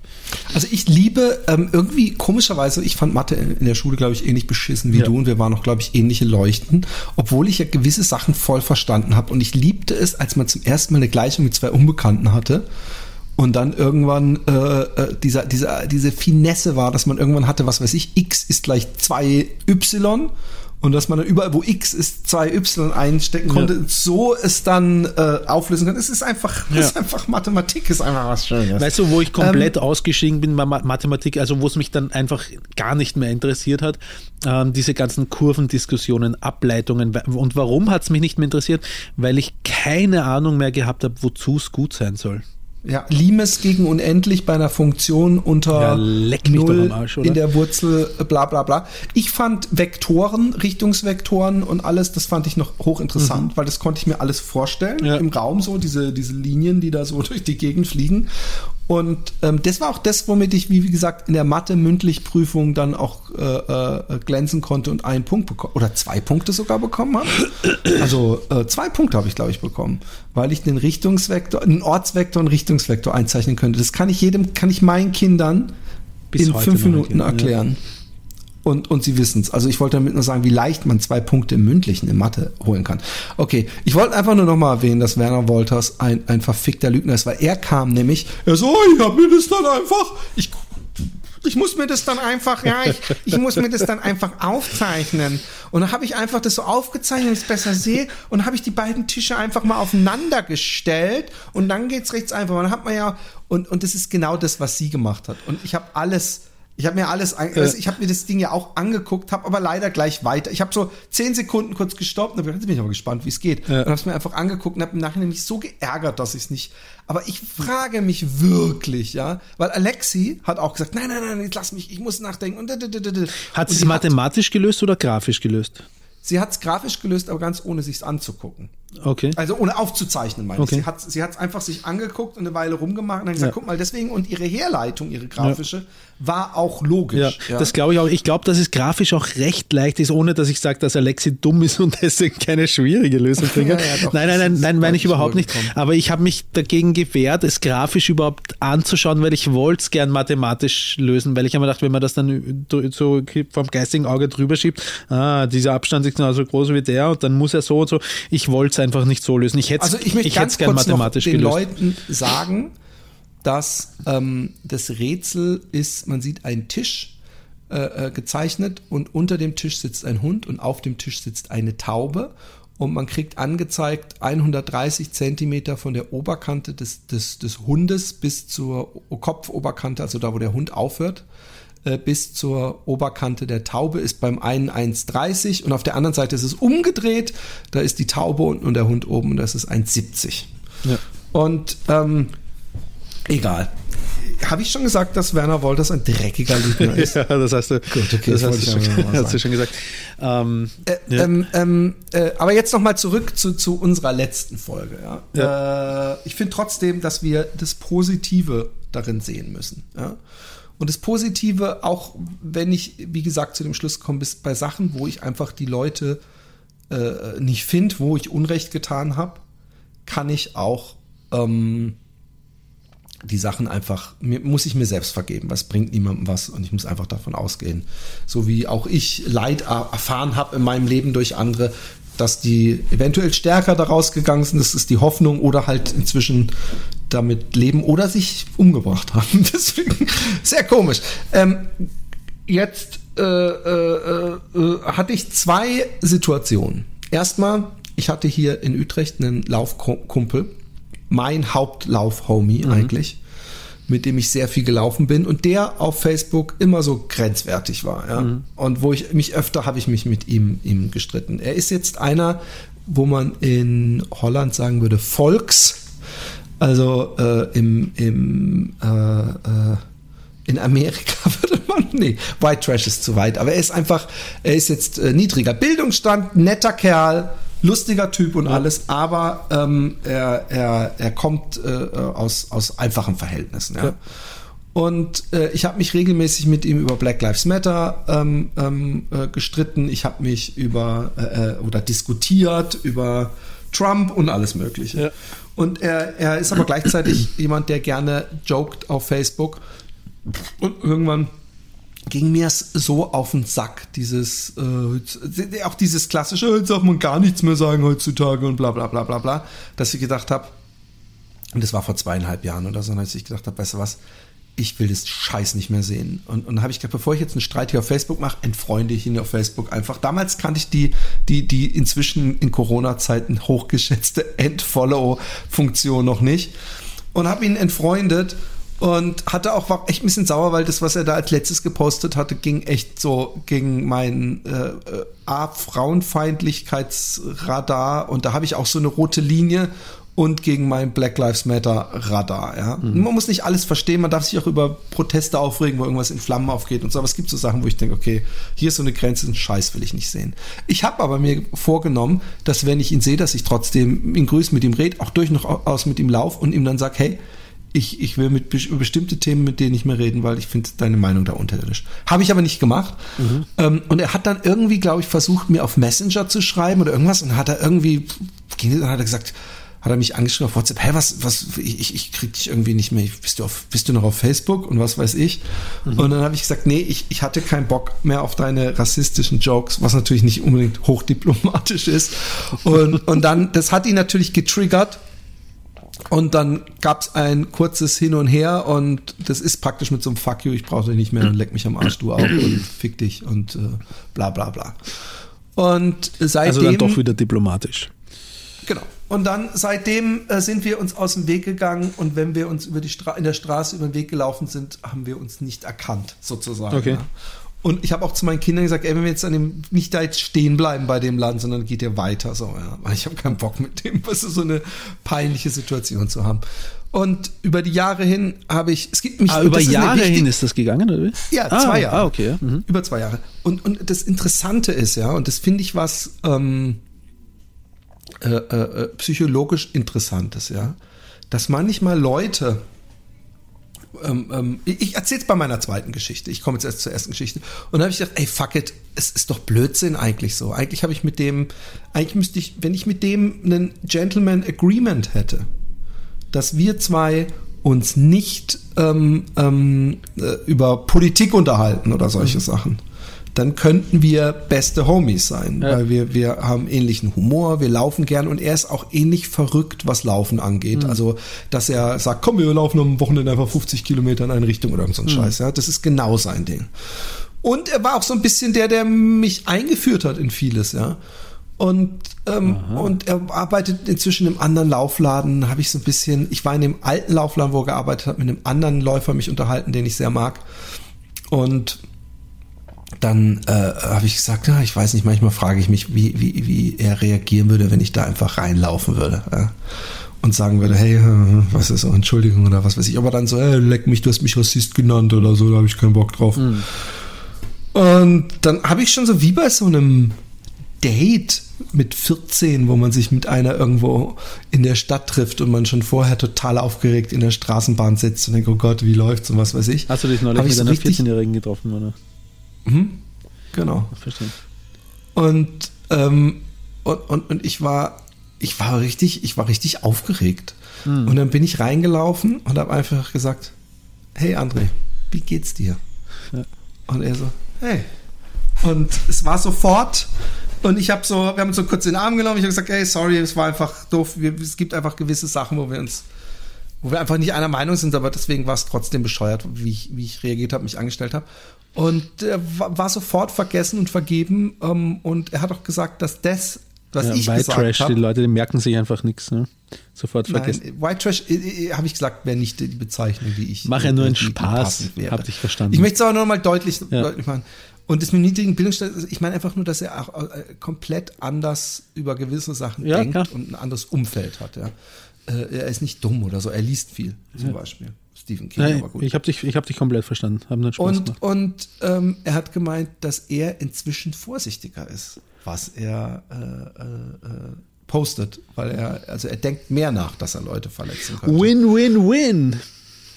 Also ich liebe ähm, irgendwie komischerweise, ich fand Mathe in, in der Schule, glaube ich, ähnlich beschissen wie Ja. du und wir waren auch, glaube ich, ähnliche Leuchten, obwohl ich ja gewisse Sachen voll verstanden habe und ich liebte es, als man zum ersten Mal eine Gleichung mit zwei Unbekannten hatte und dann irgendwann äh, äh, dieser, dieser, diese Finesse war, dass man irgendwann hatte, was weiß ich, x ist gleich 2y und dass man dann überall, wo x ist, 2y einstecken konnte, Ja. so es dann äh, auflösen kann. Es ist einfach, es Ja. ist einfach Mathematik, ist einfach was Schönes. Weißt du, wo ich komplett Ähm, ausgestiegen bin bei Ma- Mathematik, also wo es mich dann einfach gar nicht mehr interessiert hat, ähm, diese ganzen Kurvendiskussionen, Ableitungen. Und warum hat es mich nicht mehr interessiert? Weil ich keine Ahnung mehr gehabt habe, wozu es gut sein soll. Ja, Limes gegen unendlich bei einer Funktion unter Ja, leck mich doch Null am Arsch, oder? in der Wurzel, äh, bla bla bla. Ich fand Vektoren, Richtungsvektoren und alles, das fand ich noch hochinteressant, weil das konnte ich mir alles vorstellen Ja. im Raum so, diese, diese Linien, die da so durch die Gegend fliegen. Und ähm, das war auch das, womit ich, wie, gesagt, in der Mathe-Mündlich-Prüfung dann auch äh, äh, glänzen konnte und einen Punkt bekommen oder zwei Punkte sogar bekommen habe. Also äh, zwei Punkte habe ich, glaube ich, bekommen, weil ich den Richtungsvektor, einen Ortsvektor und Richtungsvektor einzeichnen könnte. Das kann ich jedem, kann ich meinen Kindern Bis in fünf Minuten erklären, ja. Und, und sie wissen es. Also ich wollte damit nur sagen, wie leicht man zwei Punkte im Mündlichen in Mathe holen kann. Okay, ich wollte einfach nur noch mal erwähnen, dass Werner Wolters ein, ein verfickter Lügner ist, weil er kam nämlich, er so, ich hab mir das dann einfach, ich, ich muss mir das dann einfach, ja, ich, ich muss mir das dann einfach aufzeichnen. Und dann habe ich einfach das so aufgezeichnet, dass ich es besser sehe. Und habe ich die beiden Tische einfach mal aufeinander gestellt. Und dann geht's rechts einfach. Und dann hat man ja, und, und das ist genau das, was sie gemacht hat. Und ich habe alles, ich habe mir alles, also ich habe mir das Ding ja auch angeguckt, habe aber leider gleich weiter. Ich habe so zehn Sekunden kurz gestoppt und jetzt bin ich aber gespannt, wie es geht. Und habe es mir einfach angeguckt und habe im Nachhinein mich so geärgert, dass ich es nicht. Aber ich frage mich wirklich, ja, weil Alexi hat auch gesagt, nein, nein, nein, jetzt lass mich, ich muss nachdenken. Und, Hat sie es mathematisch gelöst oder grafisch gelöst? Sie hat es grafisch gelöst, aber ganz ohne sich's anzugucken. Okay. Also ohne aufzuzeichnen, meine Okay. ich. Sie hat sie hat's einfach sich angeguckt und eine Weile rumgemacht und dann gesagt, Ja. guck mal, deswegen und ihre Herleitung, ihre grafische, war auch logisch. Ja, das glaube ich auch. Ich glaube, dass es grafisch auch recht leicht ist, ohne dass ich sage, dass Alexi dumm ist und deswegen keine schwierige Lösung. Ja, ja, doch, nein, nein, nein, ist nein, meine ich überhaupt nicht. Aber ich habe mich dagegen gewehrt, es grafisch überhaupt anzuschauen, weil ich wollte es gern mathematisch lösen, weil ich habe mir gedacht, wenn man das dann so vom geistigen Auge drüber schiebt, ah, dieser Abstand ist genauso groß wie der und dann muss er so und so. Ich wollte es einfach nicht so lösen. Ich hätte Also ich möchte ich ganz gern kurz noch mathematisch den gelöst. Leuten sagen, dass ähm, das Rätsel ist, man sieht einen Tisch äh, äh, gezeichnet und unter dem Tisch sitzt ein Hund und auf dem Tisch sitzt eine Taube und man kriegt angezeigt 130 Zentimeter von der Oberkante des, des, des Hundes bis zur Kopfoberkante, also da, wo der Hund aufhört, äh, bis zur Oberkante der Taube ist beim einen 1,30 und auf der anderen Seite ist es umgedreht, da ist die Taube unten und der Hund oben und das ist 1,70. Ja. Und ähm, egal. Habe ich schon gesagt, dass Werner Wolters ein dreckiger Lügner ist? Ja, das hast du, Gut, okay, das hast, du schon, hast du schon gesagt. Ähm, Äh, ja. ähm, ähm, äh, aber jetzt noch mal zurück zu, zu unserer letzten Folge. Ja? Äh, ich finde trotzdem, dass wir das Positive darin sehen müssen. Ja? Und das Positive, auch wenn ich, wie gesagt, zu dem Schluss komme, ist bei Sachen, wo ich einfach die Leute äh, nicht finde, wo ich Unrecht getan habe, kann ich auch ähm, die Sachen einfach, mir, muss ich mir selbst vergeben, was bringt niemandem was und ich muss einfach davon ausgehen. So wie auch ich Leid er- erfahren habe in meinem Leben durch andere, dass die eventuell stärker daraus gegangen sind, das ist die Hoffnung oder halt inzwischen damit leben oder sich umgebracht haben. Deswegen sehr komisch. Ähm, jetzt äh, äh, äh, hatte ich zwei Situationen. Erstmal, ich hatte hier in Utrecht einen Laufkumpel, mein Hauptlauf-Homie eigentlich, mit dem ich sehr viel gelaufen bin und der auf Facebook immer so grenzwertig war. Ja? Und wo ich mich öfter habe ich mich mit ihm, ihm gestritten. Er ist jetzt einer, wo man in Holland sagen würde, Volks. Also äh, im, im äh, äh, in Amerika würde man, nee, White Trash ist zu weit, aber er ist einfach, er ist jetzt äh, niedriger Bildungsstand, netter Kerl, lustiger Typ und alles, aber ähm, er, er, er kommt äh, aus, aus einfachen Verhältnissen. Ja. Ja. Und äh, ich habe mich regelmäßig mit ihm über Black Lives Matter ähm, ähm, äh, gestritten. Ich habe mich über äh, äh, oder diskutiert über Trump und alles Mögliche. Ja. Und er, er ist aber gleichzeitig jemand, der gerne joked auf Facebook. Und irgendwann ging mir es so auf den Sack, dieses, äh, auch dieses klassische, jetzt darf man gar nichts mehr sagen heutzutage und bla bla bla bla bla, dass ich gedacht habe, und das war vor zweieinhalb Jahren oder so, als ich gedacht habe, weißt du was, ich will das Scheiß nicht mehr sehen. Und, und habe ich gedacht, bevor ich jetzt einen Streit hier auf Facebook mache, entfreunde ich ihn auf Facebook einfach. Damals kannte ich die, die, die inzwischen in Corona-Zeiten hochgeschätzte End-Follow-Funktion noch nicht und habe ihn entfreundet und hatte auch war echt ein bisschen sauer, weil das, was er da als letztes gepostet hatte, ging echt so gegen mein äh, äh, A Frauenfeindlichkeitsradar und da habe ich auch so eine rote Linie und gegen mein Black Lives Matter Radar. Ja. Man muss nicht alles verstehen, man darf sich auch über Proteste aufregen, wo irgendwas in Flammen aufgeht und so, aber es gibt so Sachen, wo ich denke, okay, hier ist so eine Grenze, einen Scheiß will ich nicht sehen. Ich habe aber mir vorgenommen, dass wenn ich ihn sehe, dass ich trotzdem ihn grüße, mit ihm rede, auch durch noch aus mit ihm lauf und ihm dann sag, hey, ich, ich will mit über bestimmte Themen mit denen nicht mehr reden, weil ich finde deine Meinung da unterirdisch. Habe ich aber nicht gemacht. Ähm, und er hat dann irgendwie, glaube ich, versucht, mir auf Messenger zu schreiben oder irgendwas und hat er irgendwie, ging, dann hat er gesagt, hat er mich angeschrieben auf WhatsApp, hä, was, was, ich, ich- krieg dich irgendwie nicht mehr, bist du auf, bist du noch auf Facebook und was weiß ich? Und dann habe ich gesagt, nee, ich, ich hatte keinen Bock mehr auf deine rassistischen Jokes, was natürlich nicht unbedingt hochdiplomatisch ist. Und, und dann, das hat ihn natürlich getriggert. Und dann gab's ein kurzes Hin und Her und das ist praktisch mit so einem Fuck you, ich brauche dich nicht mehr und leck mich am Arsch, du auch und fick dich und äh, bla bla bla. Und seitdem... Also dann doch wieder diplomatisch. Genau. Und dann seitdem äh, sind wir uns aus dem Weg gegangen und wenn wir uns über die Stra in der Straße über den Weg gelaufen sind, haben wir uns nicht erkannt, sozusagen. Okay. Ja. Und ich habe auch zu meinen Kindern gesagt, ey, wenn wir jetzt an dem, nicht da jetzt stehen bleiben bei dem Land, sondern geht ihr weiter, so, ja. Weil ich habe keinen Bock mit dem, was ist so eine peinliche Situation zu haben. Und über die Jahre hin habe ich, es gibt mich Ah, über Jahre wichtig- hin ist das gegangen, oder ja, ah, zwei Jahre. Ah, okay. Ja. Mhm. Über zwei Jahre. Und, und das Interessante ist, ja, und das finde ich was ähm, äh, äh, äh, psychologisch Interessantes, ja, dass manchmal Leute, ähm, ähm, ich, erzähle es bei meiner zweiten Geschichte, ich komme jetzt erst zur ersten Geschichte, und da habe ich gedacht, ey, fuck it, es ist doch Blödsinn eigentlich so. Eigentlich habe ich mit dem, eigentlich müsste ich, wenn ich mit dem einen Gentleman Agreement hätte, dass wir zwei uns nicht ähm, ähm, äh, über Politik unterhalten oder solche Sachen, dann könnten wir beste Homies sein, Ja. weil wir, wir haben ähnlichen Humor, wir laufen gern und er ist auch ähnlich verrückt, was Laufen angeht. Also, dass er sagt, komm, wir laufen am Wochenende einfach 50 Kilometer in eine Richtung oder irgend so ein Scheiß. Ja, das ist genau sein Ding. Und er war auch so ein bisschen der, der mich eingeführt hat in vieles, ja. Und, ähm, und er arbeitet inzwischen im anderen Laufladen, habe ich so ein bisschen, ich war in dem alten Laufladen, wo er gearbeitet hat, mit einem anderen Läufer mich unterhalten, den ich sehr mag. Und dann äh, habe ich gesagt, ja, ich weiß nicht, manchmal frage ich mich, wie, wie, wie er reagieren würde, wenn ich da einfach reinlaufen würde. Ja? Und sagen würde, hey, äh, was ist so, Entschuldigung oder was weiß ich. Aber dann so, hey, leck mich, du hast mich Rassist genannt oder so, da habe ich keinen Bock drauf. Und dann habe ich schon so wie bei so einem Date mit 14, wo man sich mit einer irgendwo in der Stadt trifft und man schon vorher total aufgeregt in der Straßenbahn sitzt und denkt, oh Gott, wie läuft's und was weiß ich. Hast du dich neulich mit so einer richtig- 14-Jährigen getroffen, oder? Genau. Verstehe. Und, ähm, und, und, und ich war, ich war richtig, ich war richtig aufgeregt. Und dann bin ich reingelaufen und habe einfach gesagt, hey André, wie geht's dir? Ja. Und er so, hey. Und es war sofort, und ich habe so, wir haben uns so kurz in den Arm genommen, ich habe gesagt, hey, sorry, es war einfach doof, wir, es gibt einfach gewisse Sachen, wo wir uns, wo wir einfach nicht einer Meinung sind, aber deswegen war es trotzdem bescheuert, wie ich, wie ich reagiert habe, mich angestellt habe. Und er war, sofort vergessen und vergeben. Ähm, und er hat auch gesagt, dass das, was Ja, ich White gesagt Trash, die habe, Leute, die merken sich einfach nichts. Ne? Sofort vergessen. Nein, White Trash, äh, äh, habe ich gesagt, wäre nicht die Bezeichnung, die ich. Mach ja nur einen die- die Spaß. passend wäre. Hab dich verstanden. Ich möchte es aber nur mal deutlich, Ja. deutlich machen. Und das mit niedrigen Bildungsstand, also ich meine einfach nur, dass er auch äh, komplett anders über gewisse Sachen Ja, denkt klar. und ein anderes Umfeld hat. Ja. äh, er ist nicht dumm oder so, er liest viel, zum Beispiel. Stephen King, Nein, aber gut. ich habe dich, ich hab dich komplett verstanden. Dann Spaß Und, gemacht. und ähm, er hat gemeint, dass er inzwischen vorsichtiger ist, was er äh, äh, äh, postet, weil er, also er denkt mehr nach, dass er Leute verletzen könnte. Win, win, win.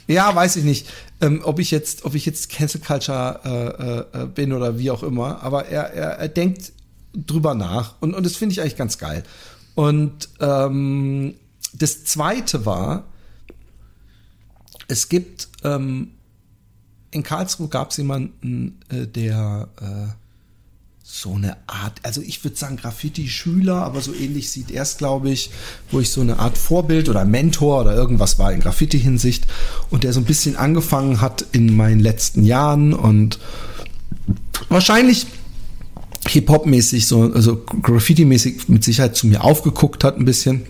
Ja, weiß ich nicht, ähm, ob ich jetzt, ob ich jetzt Cancel Culture äh, äh, bin oder wie auch immer, aber er, er, er denkt drüber nach und, und das finde ich eigentlich ganz geil. Und ähm, das zweite war, es gibt ähm, in Karlsruhe gab es jemanden, äh, der äh, so eine Art, also ich würde sagen Graffiti-Schüler, aber so ähnlich sieht er es, glaube ich, wo ich so eine Art Vorbild oder Mentor oder irgendwas war in Graffiti-Hinsicht und der so ein bisschen angefangen hat in meinen letzten Jahren und wahrscheinlich Hip-Hop-mäßig, so, also Graffiti-mäßig mit Sicherheit zu mir aufgeguckt hat ein bisschen.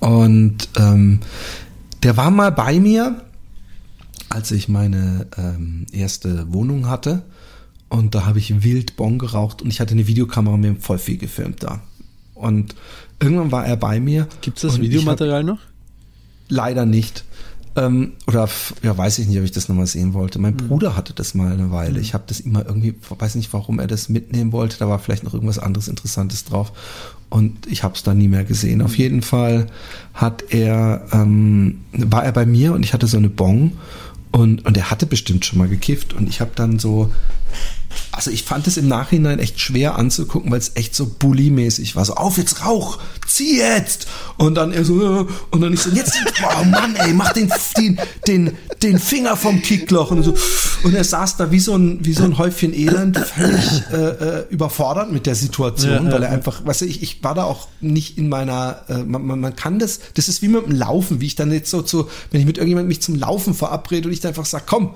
Und ähm, der war mal bei mir, als ich meine ähm, erste Wohnung hatte. Und da habe ich wild Bon geraucht und ich hatte eine Videokamera mir voll viel gefilmt da. Und irgendwann war er bei mir. Gibt es das Videomaterial noch? Leider nicht. Ähm, oder ja, weiß ich nicht, ob ich das nochmal sehen wollte. Mein Bruder hatte das mal eine Weile. Ich habe das immer irgendwie, weiß nicht, warum er das mitnehmen wollte. Da war vielleicht noch irgendwas anderes Interessantes drauf. Und ich habe es dann nie mehr gesehen. Auf jeden Fall hat er, ähm, war er bei mir und ich hatte so eine Bon und, und er hatte bestimmt schon mal gekifft. Und ich habe dann so, also ich fand es im Nachhinein echt schwer anzugucken, weil es echt so bully-mäßig war. So, auf jetzt Rauch, zieh jetzt! Und dann er so, und dann ich so, jetzt, oh Mann, ey, mach den, den, den, den Finger vom Kickloch und so. Und er saß da wie so ein, wie so ein Häufchen Elend, völlig äh, äh, überfordert mit der Situation, Ja, weil er einfach, weißt du, ich, ich war da auch nicht in meiner, äh, man, man, man kann das, das ist wie mit dem Laufen, wie ich dann jetzt so zu, wenn ich mit irgendjemandem mich zum Laufen verabrede und ich dann einfach sage, komm,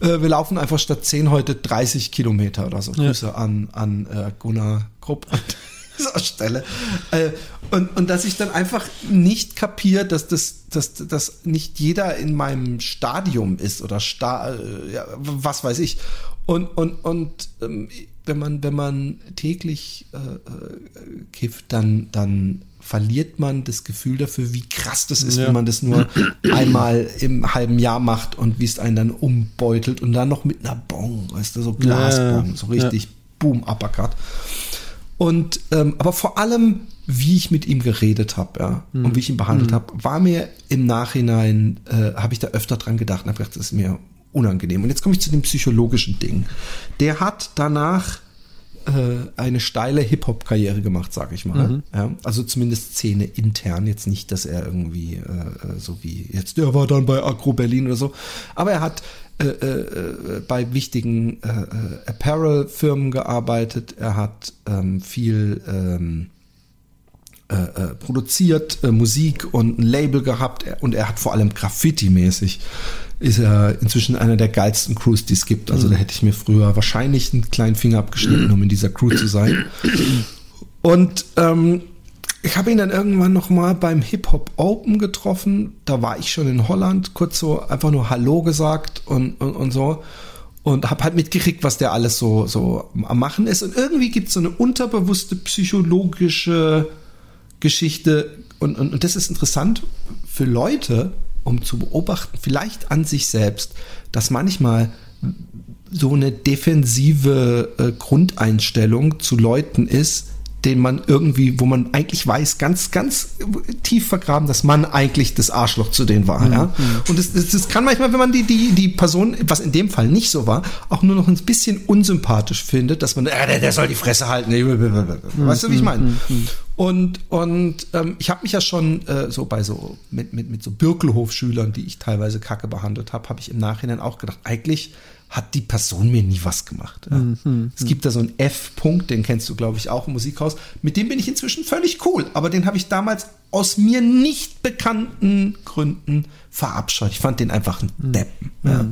äh, wir laufen einfach statt 10 heute 30 Kilometer oder so. Grüße an, an äh, Gunnar Krupp an dieser Stelle. Äh, und, und dass ich dann einfach nicht kapiere, dass das, dass, dass nicht jeder in meinem Stadium ist oder sta äh, ja, was weiß ich. Und, und, und ähm, wenn man, wenn man täglich äh, äh, kifft, dann, dann verliert man das Gefühl dafür, wie krass das ist, Ja. wenn man das nur einmal im halben Jahr macht und wie es einen dann umbeutelt und dann noch mit einer Bong, weißt du, so Blasbong, so richtig Boom, Uppercut. Und ähm, aber vor allem, wie ich mit ihm geredet habe, ja, und wie ich ihn behandelt habe, war mir im Nachhinein, äh, habe ich da öfter dran gedacht und habe gedacht, das ist mir unangenehm. Und jetzt komme ich zu dem psychologischen Ding. Der hat danach eine steile Hip-Hop-Karriere gemacht, sage ich mal. Ja, also zumindest Szene intern, jetzt nicht, dass er irgendwie äh, äh, so wie jetzt, der war dann bei Agro Berlin oder so. Aber er hat äh, äh, äh, bei wichtigen äh, äh, Apparel-Firmen gearbeitet. Er hat ähm, viel ähm, äh, äh, produziert, äh, Musik und ein Label gehabt und er hat vor allem Graffiti-mäßig ist er inzwischen einer der geilsten Crews, die es gibt. Also da hätte ich mir früher wahrscheinlich einen kleinen Finger abgeschnitten, um in dieser Crew zu sein. Und ähm, ich habe ihn dann irgendwann noch mal beim Hip Hop Open getroffen. Da war ich schon in Holland, kurz so einfach nur Hallo gesagt und, und, und so. Und habe halt mitgekriegt, was der alles so, so am Machen ist. Und irgendwie gibt es so eine unterbewusste psychologische Geschichte. Und, und, und das ist interessant für Leute, um zu beobachten, vielleicht an sich selbst, dass manchmal so eine defensive äh, Grundeinstellung zu Leuten ist, den man irgendwie, wo man eigentlich weiß, ganz, ganz tief vergraben, dass man eigentlich das Arschloch zu denen war. Ja? Und das, das, das kann manchmal, wenn man die, die, die Person, was in dem Fall nicht so war, auch nur noch ein bisschen unsympathisch findet, dass man, äh, der, der soll die Fresse halten. Weißt du, wie ich meine? Und, und ähm, ich habe mich ja schon äh, so bei so mit, mit, mit so Birkelhof-Schülern, die ich teilweise kacke behandelt habe, habe ich im Nachhinein auch gedacht, eigentlich hat die Person mir nie was gemacht. Ja. es gibt da so einen F-Punkt, den kennst du, glaube ich, auch im Musikhaus. Mit dem bin ich inzwischen völlig cool, aber den habe ich damals aus mir nicht bekannten Gründen verabscheut. Ich fand den einfach ein Deppen. Ja.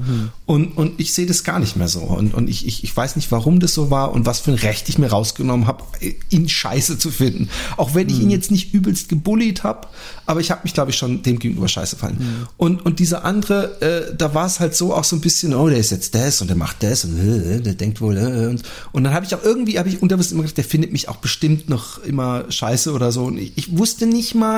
Und, und ich sehe das gar nicht mehr so. Und, und ich, ich, ich weiß nicht, warum das so war und was für ein Recht ich mir rausgenommen habe, ihn scheiße zu finden. Auch wenn ich ihn jetzt nicht übelst gebullied habe, aber ich habe mich, glaube ich, schon dem gegenüber scheiße gefallen. Und, und dieser andere, äh, da war es halt so auch so ein bisschen, oh, der ist jetzt das und der macht das und äh, der denkt wohl, äh, und, und dann habe ich auch irgendwie, habe ich unterbewusst immer gedacht, der findet mich auch bestimmt noch immer scheiße oder so. Und ich, ich wusste nicht mal,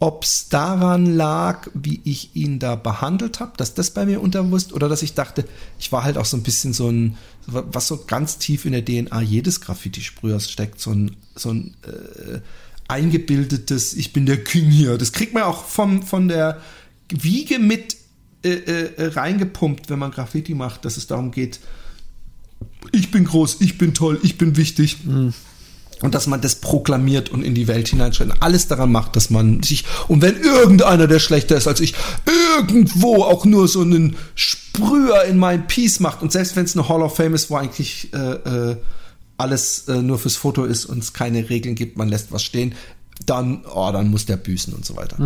ob es daran lag, wie ich ihn da behandelt habe, dass das bei mir unterbewusst oder dass ich dachte, ich war halt auch so ein bisschen so ein, was so ganz tief in der DNA jedes Graffiti-Sprühers steckt, so ein, so ein äh, eingebildetes, ich bin der King hier. Das kriegt man auch vom, von der Wiege mit äh, äh, reingepumpt, wenn man Graffiti macht, dass es darum geht, ich bin groß, ich bin toll, ich bin wichtig. Und dass man das proklamiert und in die Welt hineinschreibt. Alles daran macht, dass man sich, und wenn irgendeiner, der schlechter ist als ich, irgendwo auch nur so einen Sprüher in meinem Piece macht, und selbst wenn es eine Hall of Fame ist, wo eigentlich äh, äh, alles äh, nur fürs Foto ist und es keine Regeln gibt, man lässt was stehen, dann, oh, dann muss der büßen und so weiter.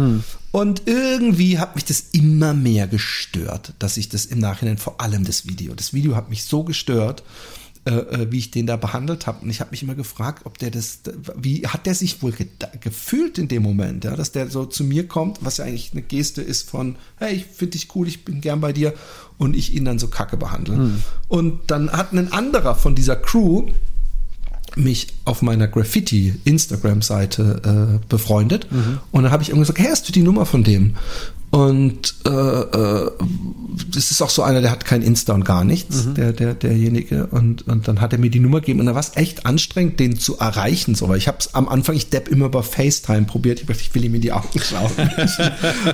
Und irgendwie hat mich das immer mehr gestört, dass ich das im Nachhinein, vor allem das Video, das Video hat mich so gestört, äh, äh, wie ich den da behandelt habe. Und ich habe mich immer gefragt, ob der das, wie hat der sich wohl ge gefühlt in dem Moment, ja, dass der so zu mir kommt, was ja eigentlich eine Geste ist von, hey, ich finde dich cool, ich bin gern bei dir und ich ihn dann so kacke behandle. Und dann hat ein anderer von dieser Crew mich auf meiner Graffiti-Instagram-Seite äh, befreundet. Und dann habe ich irgendwie gesagt, hey, hast du die Nummer von dem? Und äh, äh, das ist auch so einer, der hat kein Insta und gar nichts, der, der, derjenige. Und, und dann hat er mir die Nummer gegeben und dann war es echt anstrengend, den zu erreichen. So, weil ich habe es am Anfang, ich depp immer über FaceTime probiert. Ich dachte, ich will ihm in die Augen schauen.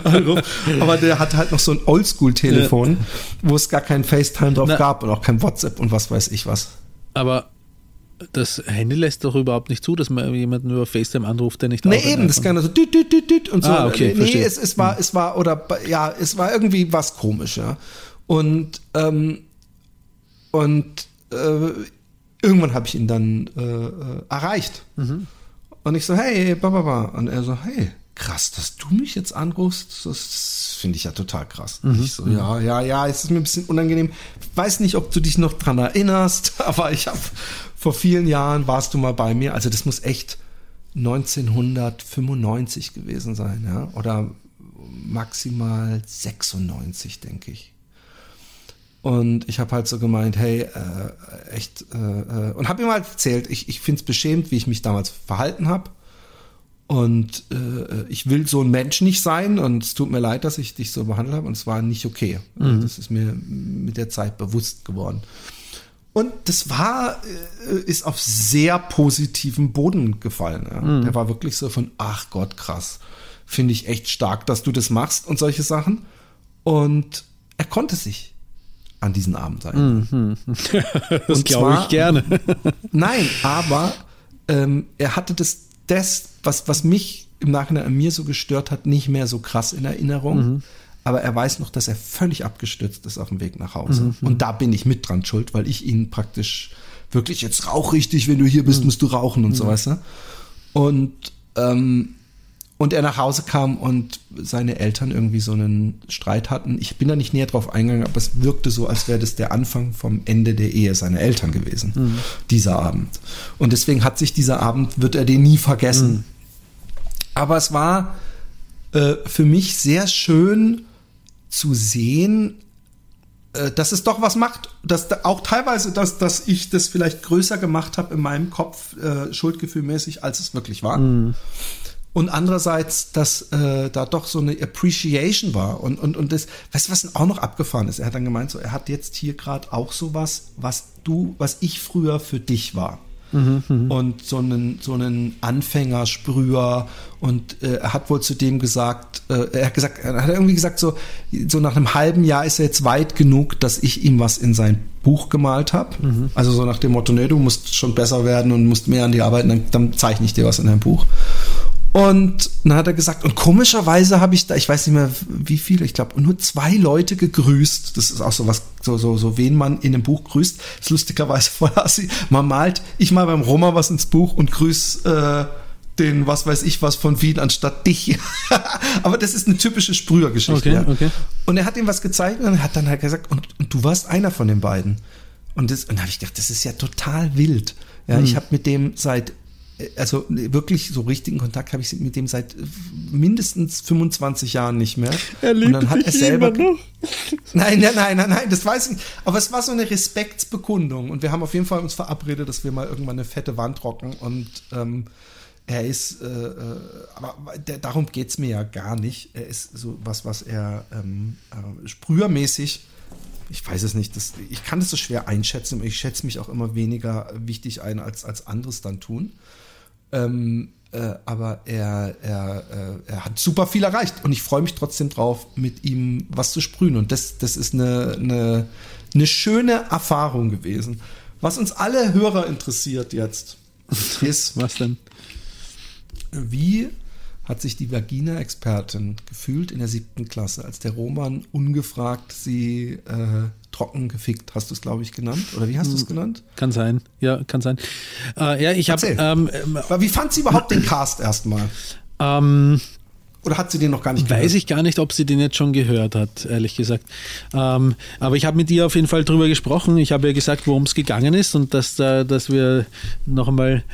Aber der hat halt noch so ein Oldschool-Telefon, wo es gar kein FaceTime drauf Na. gab und auch kein WhatsApp und was weiß ich was. Aber das Handy lässt doch überhaupt nicht zu, dass man jemanden über FaceTime anruft, der nicht Nee, auch ein eben, das kann so düt, düt, düt, düt und so. Ah, okay, nee, verstehe. es, es war, es war, oder ja, es war irgendwie was komisch, ja. Und, ähm, und äh, irgendwann habe ich ihn dann äh, äh, erreicht. Und ich so, hey, bababa. Und er so, hey, krass, dass du mich jetzt anrufst, das finde ich ja total krass. Ich so, ja, ja, ja, es ist mir ein bisschen unangenehm. Weiß nicht, ob du dich noch dran erinnerst, aber ich habe vor vielen Jahren warst du mal bei mir. Also das muss echt 1995 gewesen sein, ja, oder maximal 96, denke ich. Und ich habe halt so gemeint, hey, äh, echt, äh, äh, und habe ihm halt erzählt, ich, ich finde es beschämt, wie ich mich damals verhalten habe. Und äh, ich will so ein Mensch nicht sein und es tut mir leid, dass ich dich so behandelt habe und es war nicht okay. Also Das ist mir mit der Zeit bewusst geworden. Und das war, äh, ist auf sehr positiven Boden gefallen. Ja. Der war wirklich so von, ach Gott, krass. Finde ich echt stark, dass du das machst und solche Sachen. Und er konnte sich an diesen Abend sein. Das Und glaube ich gerne. Nein, aber ähm, er hatte das, das was, was mich im Nachhinein an mir so gestört hat, nicht mehr so krass in Erinnerung. Aber er weiß noch, dass er völlig abgestürzt ist auf dem Weg nach Hause. Und da bin ich mit dran schuld, weil ich ihn praktisch wirklich jetzt rauch richtig, wenn du hier bist, musst du rauchen und so, weißt du? Und, ähm, und er nach Hause kam und seine Eltern irgendwie so einen Streit hatten. Ich bin da nicht näher drauf eingegangen, aber es wirkte so, als wäre das der Anfang vom Ende der Ehe seiner Eltern gewesen, dieser Abend. Und deswegen hat sich dieser Abend, wird er den nie vergessen. Aber es war äh, für mich sehr schön zu sehen, äh, dass es doch was macht, dass da auch teilweise, dass, dass ich das vielleicht größer gemacht habe in meinem Kopf, äh, schuldgefühlmäßig, als es wirklich war. Und andererseits, dass äh, da doch so eine Appreciation war. Und, und, und das, weißt du, was auch noch abgefahren ist? Er hat dann gemeint, so, er hat jetzt hier gerade auch sowas, was du, was ich früher für dich war. Und so einen, so einen Anfängersprüher und äh, er hat wohl zu dem gesagt, äh, er hat gesagt, er hat irgendwie gesagt, so, so nach einem halben Jahr ist er jetzt weit genug, dass ich ihm was in sein Buch gemalt habe. Also so nach dem Motto, nee, du musst schon besser werden und musst mehr an dir arbeiten, dann, dann zeichne ich dir was in dein Buch. Und dann hat er gesagt, und komischerweise habe ich da, ich weiß nicht mehr wie viele, ich glaube nur zwei Leute gegrüßt. Das ist auch so was, so, so, so wen man in einem Buch grüßt. Das ist lustigerweise voll assi. Man malt, ich mal beim Roma was ins Buch und grüß äh, den, was weiß ich was von Wien anstatt dich. Aber das ist eine typische Sprühergeschichte. Okay, ja. okay. Und er hat ihm was gezeigt und er hat dann halt gesagt, und, und du warst einer von den beiden. Und, das, und da habe ich gedacht, das ist ja total wild. Ja, ich habe mit dem seit, also wirklich so richtigen Kontakt habe ich mit dem seit mindestens 25 Jahren nicht mehr. und dann hat er selber. Nein, nein, nein, nein, nein, das weiß ich nicht. Aber es war so eine Respektsbekundung und wir haben auf jeden Fall uns verabredet, dass wir mal irgendwann eine fette Wand rocken und ähm, er ist, äh, äh, aber der, darum geht's mir ja gar nicht. Er ist so was, was er ähm, äh, sprühermäßig, ich weiß es nicht, das, ich kann das so schwer einschätzen, ich schätze mich auch immer weniger wichtig ein, als, als anderes dann tun. Ähm, äh, aber er, er, äh, er hat super viel erreicht und ich freue mich trotzdem drauf, mit ihm was zu sprühen. Und das, das ist eine, eine, eine schöne Erfahrung gewesen. Was uns alle Hörer interessiert jetzt, ist, Was denn? wie hat sich die Vagina-Expertin gefühlt in der siebten Klasse, als der Roman ungefragt sie äh, trocken gefickt, hast du es, glaube ich, genannt? Oder wie hast du es genannt? Kann sein. Ja, kann sein. Äh, ja, ich habe ähm, ähm, Wie fand sie überhaupt den Cast erstmal? ähm, Oder hat sie den noch gar nicht Weiß ich gar nicht, ob sie den jetzt schon gehört hat, ehrlich gesagt. Ähm, aber ich habe mit ihr auf jeden Fall drüber gesprochen. Ich habe ihr gesagt, worum es gegangen ist und dass, da, dass wir noch einmal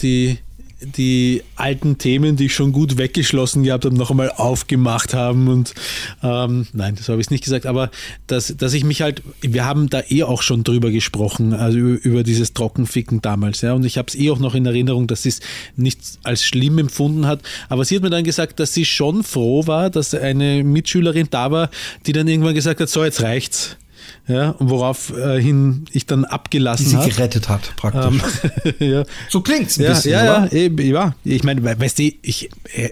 die, die alten Themen, die ich schon gut weggeschlossen gehabt habe, noch einmal aufgemacht haben. Und ähm, nein, das habe ich nicht gesagt, aber dass, dass ich mich halt, wir haben da eh auch schon drüber gesprochen, also über, über dieses Trockenficken damals, ja. Und ich habe es eh auch noch in Erinnerung, dass sie es nicht als schlimm empfunden hat. Aber sie hat mir dann gesagt, dass sie schon froh war, dass eine Mitschülerin da war, die dann irgendwann gesagt hat, so jetzt reicht's. Ja, und woraufhin ich dann die abgelassen sie habe. gerettet hat, praktisch. Ähm, ja, so klingt's ein ja, bisschen, ja, oder? ja. Ich meine, we- weißt du, ich, äh,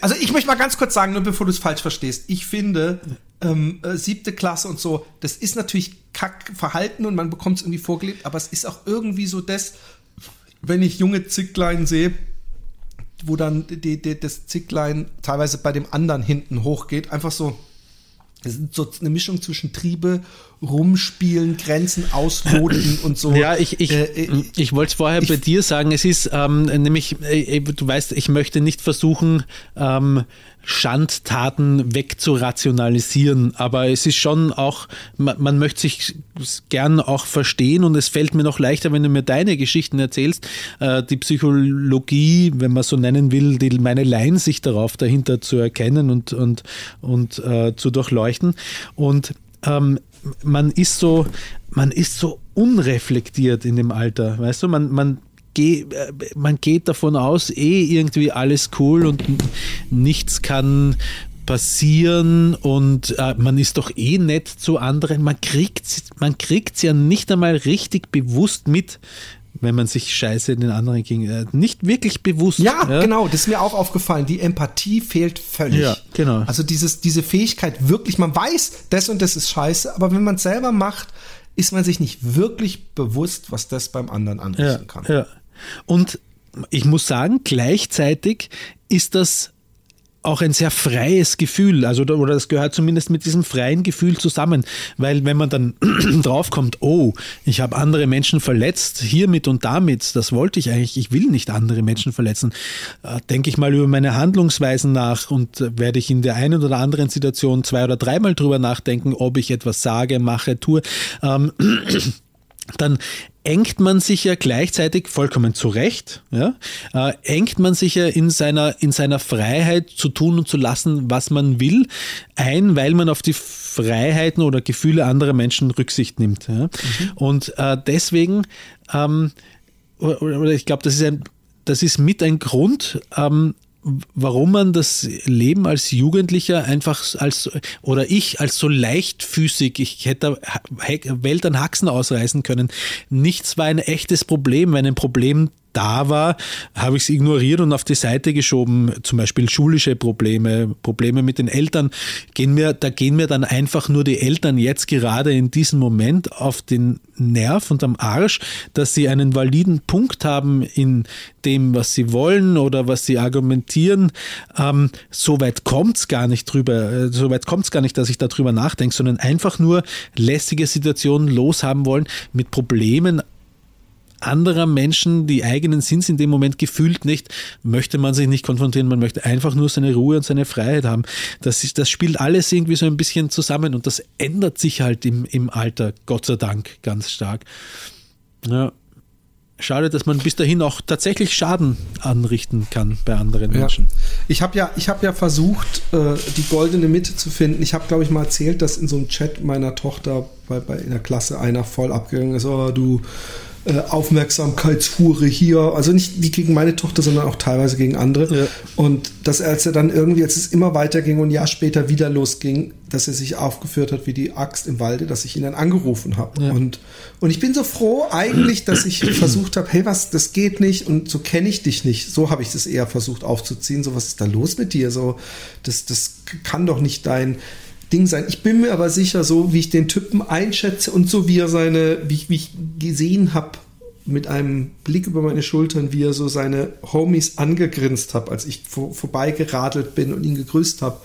Also ich möchte mal ganz kurz sagen, nur bevor du es falsch verstehst. Ich finde, ähm, äh, siebte Klasse und so, das ist natürlich Kackverhalten und man bekommt es irgendwie vorgelebt, aber es ist auch irgendwie so das, wenn ich junge Zicklein sehe, wo dann die, die, das Zicklein teilweise bei dem anderen hinten hochgeht, einfach so, das ist so eine Mischung zwischen Triebe, Rumspielen, Grenzen ausloten und so. Ja, ich, ich, Äh, äh, ich wollte es vorher bei dir sagen. Es ist ähm, nämlich, äh, du weißt, ich möchte nicht versuchen, ähm, Schandtaten wegzurationalisieren, aber es ist schon auch, man, man möchte sich gern auch verstehen und es fällt mir noch leichter, wenn du mir deine Geschichten erzählst, äh, die Psychologie, wenn man so nennen will, die, meine Leinsicht darauf dahinter zu erkennen und, und, und äh, zu durchleuchten. Und ähm, man ist so, man ist so unreflektiert in dem Alter, weißt du, man, man geh- äh, man geht davon aus, eh irgendwie alles cool und nichts kann passieren und äh, man ist doch eh nett zu anderen. Man kriegt man ja nicht einmal richtig bewusst mit, wenn man sich scheiße den anderen ging. Äh, nicht wirklich bewusst. Ja, genau, das ist mir auch aufgefallen. Die Empathie fehlt völlig. Ja, genau. Also dieses, diese Fähigkeit wirklich, man weiß, das und das ist scheiße, aber wenn man es selber macht, ist man sich nicht wirklich bewusst, was das beim anderen ja, anrichten kann. ja. Und ich muss sagen, gleichzeitig ist das auch ein sehr freies Gefühl, also oder das gehört zumindest mit diesem freien Gefühl zusammen, weil wenn man dann draufkommt, oh, ich habe andere Menschen verletzt, hiermit und damit, das wollte ich eigentlich, ich will nicht andere Menschen verletzen, äh, denke ich mal über meine Handlungsweisen nach und äh, werde ich in der einen oder anderen Situation zwei oder dreimal drüber nachdenken, ob ich etwas sage, mache, tue. Ähm, dann engt man sich ja gleichzeitig vollkommen zurecht, ja, äh, engt man sich ja in seiner, in seiner Freiheit zu tun und zu lassen, was man will, ein, weil man auf die Freiheiten oder Gefühle anderer Menschen Rücksicht nimmt. Ja. Und äh, deswegen, ähm, oder, oder ich glaube, das ist ein, das ist mit ein Grund, ähm, warum man das Leben als Jugendlicher einfach als oder ich als so leichtfüßig, ich hätte Welt an Haxen ausreißen können. Nichts war ein echtes Problem. Wenn ein Problem da war, habe ich es ignoriert und auf die Seite geschoben. Zum Beispiel schulische Probleme, Probleme mit den Eltern. Gehen mir, da gehen mir dann einfach nur die Eltern jetzt gerade in diesem Moment auf den Nerv und am Arsch, dass sie einen validen Punkt haben in dem, was sie wollen oder was sie argumentieren. Ähm, so weit kommt's gar nicht drüber, äh, so weit kommt's gar nicht, dass ich darüber nachdenke, sondern einfach nur lästige Situationen loshaben wollen mit Problemen anderer Menschen, die eigenen sind in dem Moment gefühlt nicht, möchte man sich nicht konfrontieren, man möchte einfach nur seine Ruhe und seine Freiheit haben. Das, ist, das spielt alles irgendwie so ein bisschen zusammen und das ändert sich halt im, im Alter, Gott sei Dank, ganz stark. Ja. Schade, dass man bis dahin auch tatsächlich Schaden anrichten kann bei anderen Ja. Menschen. Ich habe ja, ich habe ja versucht, äh, die goldene Mitte zu finden. Ich habe, glaube ich, mal erzählt, dass in so einem Chat meiner Tochter bei, bei in der Klasse einer voll abgegangen ist. Oh, du äh, Aufmerksamkeitshure hier. Also nicht wie gegen meine Tochter, sondern auch teilweise gegen andere. Ja. Und dass er, als er dann irgendwie, als es immer weiterging und ein Jahr später wieder losging, dass er sich aufgeführt hat wie die Axt im Walde, dass ich ihn dann angerufen habe. Ja. Und, und ich bin so froh eigentlich, dass ich versucht habe, hey, was, das geht nicht und so kenne ich dich nicht. So habe ich das eher versucht aufzuziehen. So, was ist da los mit dir? So, das, das kann doch nicht dein Ding sein. Ich bin mir aber sicher, so wie ich den Typen einschätze und so wie er seine, wie ich, wie ich gesehen habe, mit einem Blick über meine Schultern, wie er so seine Homies angegrinst hat, als ich vor, vorbeigeradelt bin und ihn gegrüßt habe.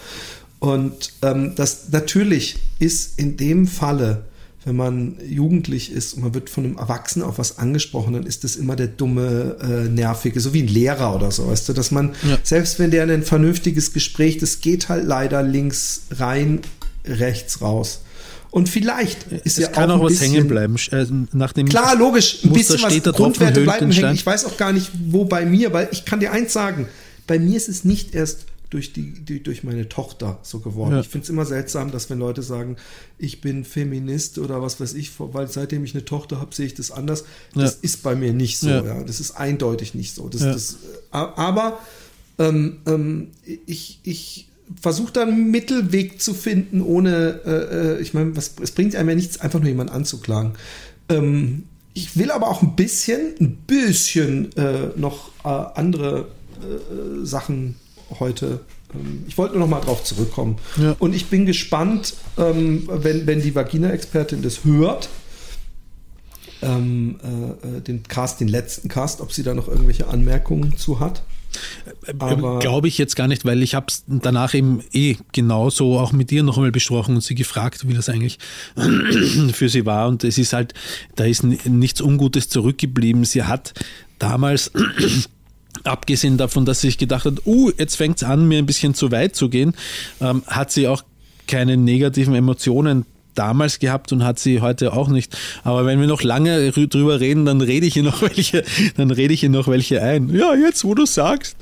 Und ähm, das natürlich ist in dem Falle, wenn man jugendlich ist und man wird von einem Erwachsenen auf was angesprochen, dann ist das immer der dumme, äh, nervige, so wie ein Lehrer oder so, weißt du, dass man, Ja. selbst wenn der ein vernünftiges Gespräch, das geht halt leider links rein, rechts raus. Und vielleicht ist Es ja kann auch, auch was hängen bleiben. Äh, nach dem Klar, logisch, ein Muster bisschen was steht Tropfen Grundwerte bleiben hängen. Ich weiß auch gar nicht, wo bei mir, weil ich kann dir eins sagen, bei mir ist es nicht erst durch die, die durch meine Tochter so geworden. Ja. Ich finde es immer seltsam, dass wenn Leute sagen, ich bin Feminist oder was weiß ich, weil seitdem ich eine Tochter habe, sehe ich das anders. Das Ja. ist bei mir nicht so. Ja. Ja. Das ist eindeutig nicht so. Das, das, äh, aber ähm, ähm, ich, ich versuche da einen Mittelweg zu finden, ohne, äh, äh, ich meine, was, es bringt einem ja nichts, einfach nur jemanden anzuklagen. Ähm, ich will aber auch ein bisschen, ein bisschen äh, noch äh, andere äh, Sachen heute. Ähm, ich wollte nur noch mal drauf zurückkommen. Ja. Und ich bin gespannt, ähm, wenn, wenn die Vagina-Expertin das hört, ähm, äh, äh, den Cast, den letzten Cast, ob sie da noch irgendwelche Anmerkungen zu hat. Aber- Glaube ich jetzt gar nicht, weil ich habe es danach eben eh genauso auch mit ihr noch einmal besprochen und sie gefragt, wie das eigentlich für sie war. Und es ist halt, da ist nichts Ungutes zurückgeblieben. Sie hat damals, abgesehen davon, dass sie sich gedacht hat, uh, jetzt fängt es an, mir ein bisschen zu weit zu gehen, ähm, hat sie auch keine negativen Emotionen damals gehabt und hat sie heute auch nicht. Aber wenn wir noch lange rü- drüber reden, dann rede ich ihr noch welche, dann rede ich ihr noch welche ein. Ja, jetzt, wo du sagst.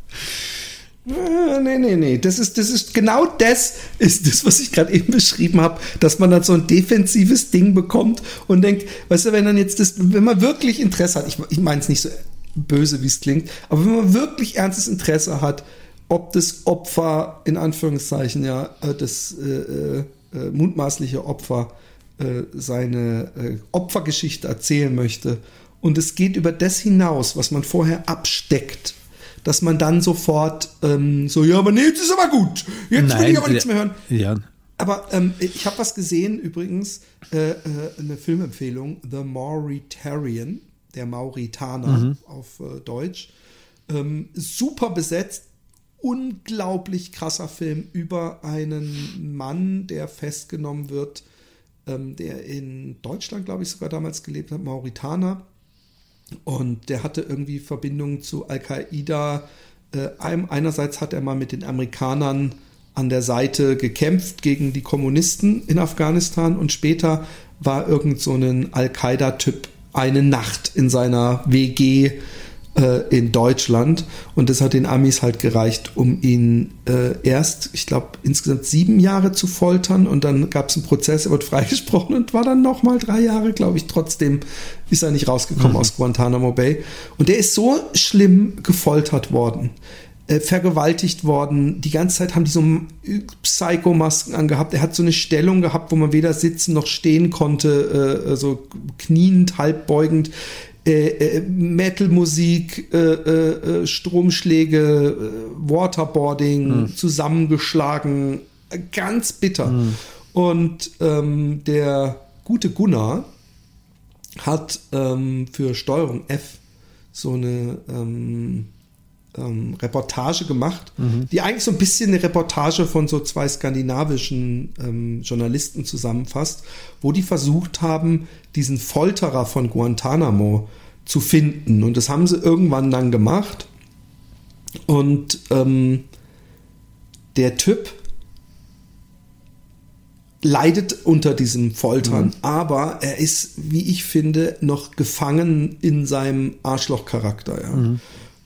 Äh, Nee, nee, nee. Das ist, das ist genau das ist das, was ich gerade eben beschrieben habe, dass man dann so ein defensives Ding bekommt und denkt, weißt du, wenn dann jetzt das, wenn man wirklich Interesse hat, ich, ich meine es nicht so böse, wie es klingt, aber wenn man wirklich ernstes Interesse hat, ob das Opfer, in Anführungszeichen, ja, äh, das äh, äh, mutmaßliche Opfer äh, seine äh, Opfergeschichte erzählen möchte und es geht über das hinaus, was man vorher absteckt, dass man dann sofort ähm, so, ja, aber nee, jetzt ist aber gut. Jetzt will ich aber nichts mehr hören. Ja, Aber ähm, ich habe was gesehen, übrigens, äh, äh, eine Filmempfehlung, The Mauritarian, der Mauritaner auf äh, Deutsch. Ähm, super besetzt, unglaublich krasser Film über einen Mann, der festgenommen wird, ähm, der in Deutschland, glaube ich, sogar damals gelebt hat, Mauritaner. Und der hatte irgendwie Verbindungen zu Al-Qaida. Äh, einerseits hat er mal mit den Amerikanern an der Seite gekämpft gegen die Kommunisten in Afghanistan und später war irgend so ein Al-Qaida-Typ eine Nacht in seiner WG in Deutschland und das hat den Amis halt gereicht, um ihn äh, erst, ich glaube, insgesamt sieben Jahre zu foltern und dann gab es einen Prozess, er wird freigesprochen und war dann nochmal drei Jahre, glaube ich, trotzdem ist er nicht rausgekommen aus Guantanamo Bay und der ist so schlimm gefoltert worden äh, vergewaltigt worden. Die ganze Zeit haben die so äh, Psycho-Masken angehabt. Er hat so eine Stellung gehabt, wo man weder sitzen noch stehen konnte, äh, so kniend, halbbeugend. Äh, äh, Metal-Musik, äh, äh, äh, Stromschläge, äh, Waterboarding, zusammengeschlagen, äh, ganz bitter. Und ähm, der gute Gunnar hat ähm, für Steuerung F so eine ähm, ähm, Reportage gemacht, die eigentlich so ein bisschen eine Reportage von so zwei skandinavischen ähm, Journalisten zusammenfasst, wo die versucht haben, diesen Folterer von Guantanamo zu finden. Und das haben sie irgendwann dann gemacht. Und ähm, der Typ leidet unter diesem Foltern, aber er ist, wie ich finde, noch gefangen in seinem Arschlochcharakter, ja.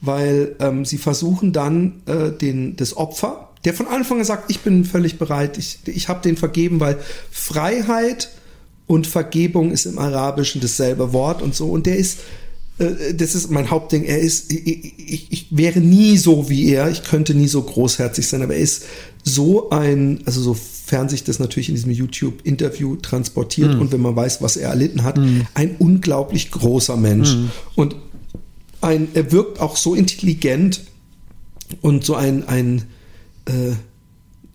Weil ähm, sie versuchen dann äh, den, das Opfer, der von Anfang an sagt, ich bin völlig bereit, ich, ich habe den vergeben, weil Freiheit und Vergebung ist im Arabischen dasselbe Wort und so. Und der ist, äh, das ist mein Hauptding. Er ist, ich, ich, ich wäre nie so wie er. Ich könnte nie so großherzig sein, aber er ist so ein, also sofern sich das natürlich in diesem YouTube-Interview transportiert und wenn man weiß, was er erlitten hat, ein unglaublich großer Mensch. Und ein, er wirkt auch so intelligent und so ein, ein äh,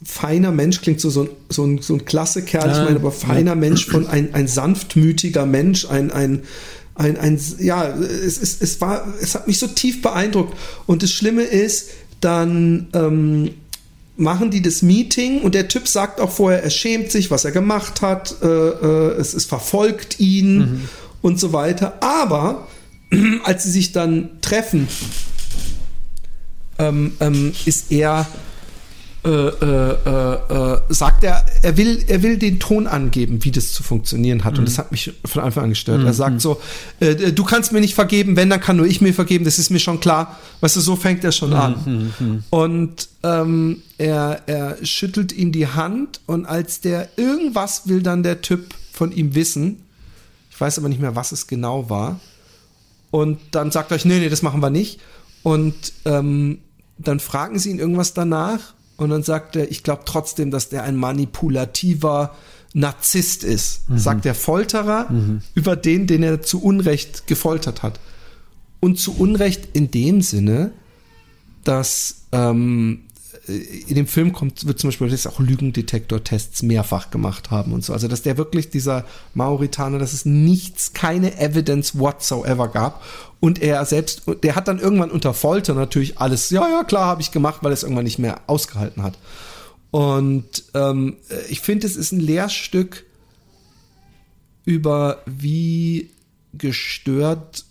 feiner Mensch klingt so, so, ein, so, ein, so ein klasse Kerl, ich meine, aber feiner Mensch von ein, ein sanftmütiger Mensch, ein, ein, ein, ein ja, es, es, es war, es hat mich so tief beeindruckt. Und das Schlimme ist, dann ähm, machen die das Meeting und der Typ sagt auch vorher, er schämt sich, was er gemacht hat, äh, äh, es, es verfolgt ihn und so weiter. Aber als sie sich dann treffen, ähm, ähm, ist er äh, äh, äh, äh, sagt er, er will, er will den Ton angeben, wie das zu funktionieren hat. Und das hat mich von Anfang an gestört. Er sagt so, äh, du kannst mir nicht vergeben, wenn, dann kann nur ich mir vergeben, das ist mir schon klar. Weißt du, so fängt er schon an. Und ähm, er, er schüttelt ihm die Hand und als der irgendwas will dann der Typ von ihm wissen, ich weiß aber nicht mehr, was es genau war. Und dann sagt er euch, nee, nee, das machen wir nicht. Und ähm, dann fragen sie ihn irgendwas danach und dann sagt er, ich glaube trotzdem, dass der ein manipulativer Narzisst ist, sagt der Folterer über den, den er zu Unrecht gefoltert hat. Und zu Unrecht in dem Sinne, dass ähm, in dem Film kommt, wird zum Beispiel jetzt auch Lügendetektor-Tests mehrfach gemacht haben und so. Also, dass der wirklich dieser Mauritaner, dass es nichts, keine Evidence whatsoever gab. Und er selbst, der hat dann irgendwann unter Folter natürlich alles, ja, ja, klar, habe ich gemacht, weil er es irgendwann nicht mehr ausgehalten hat. Und ähm, ich finde, es ist ein Lehrstück über wie gestört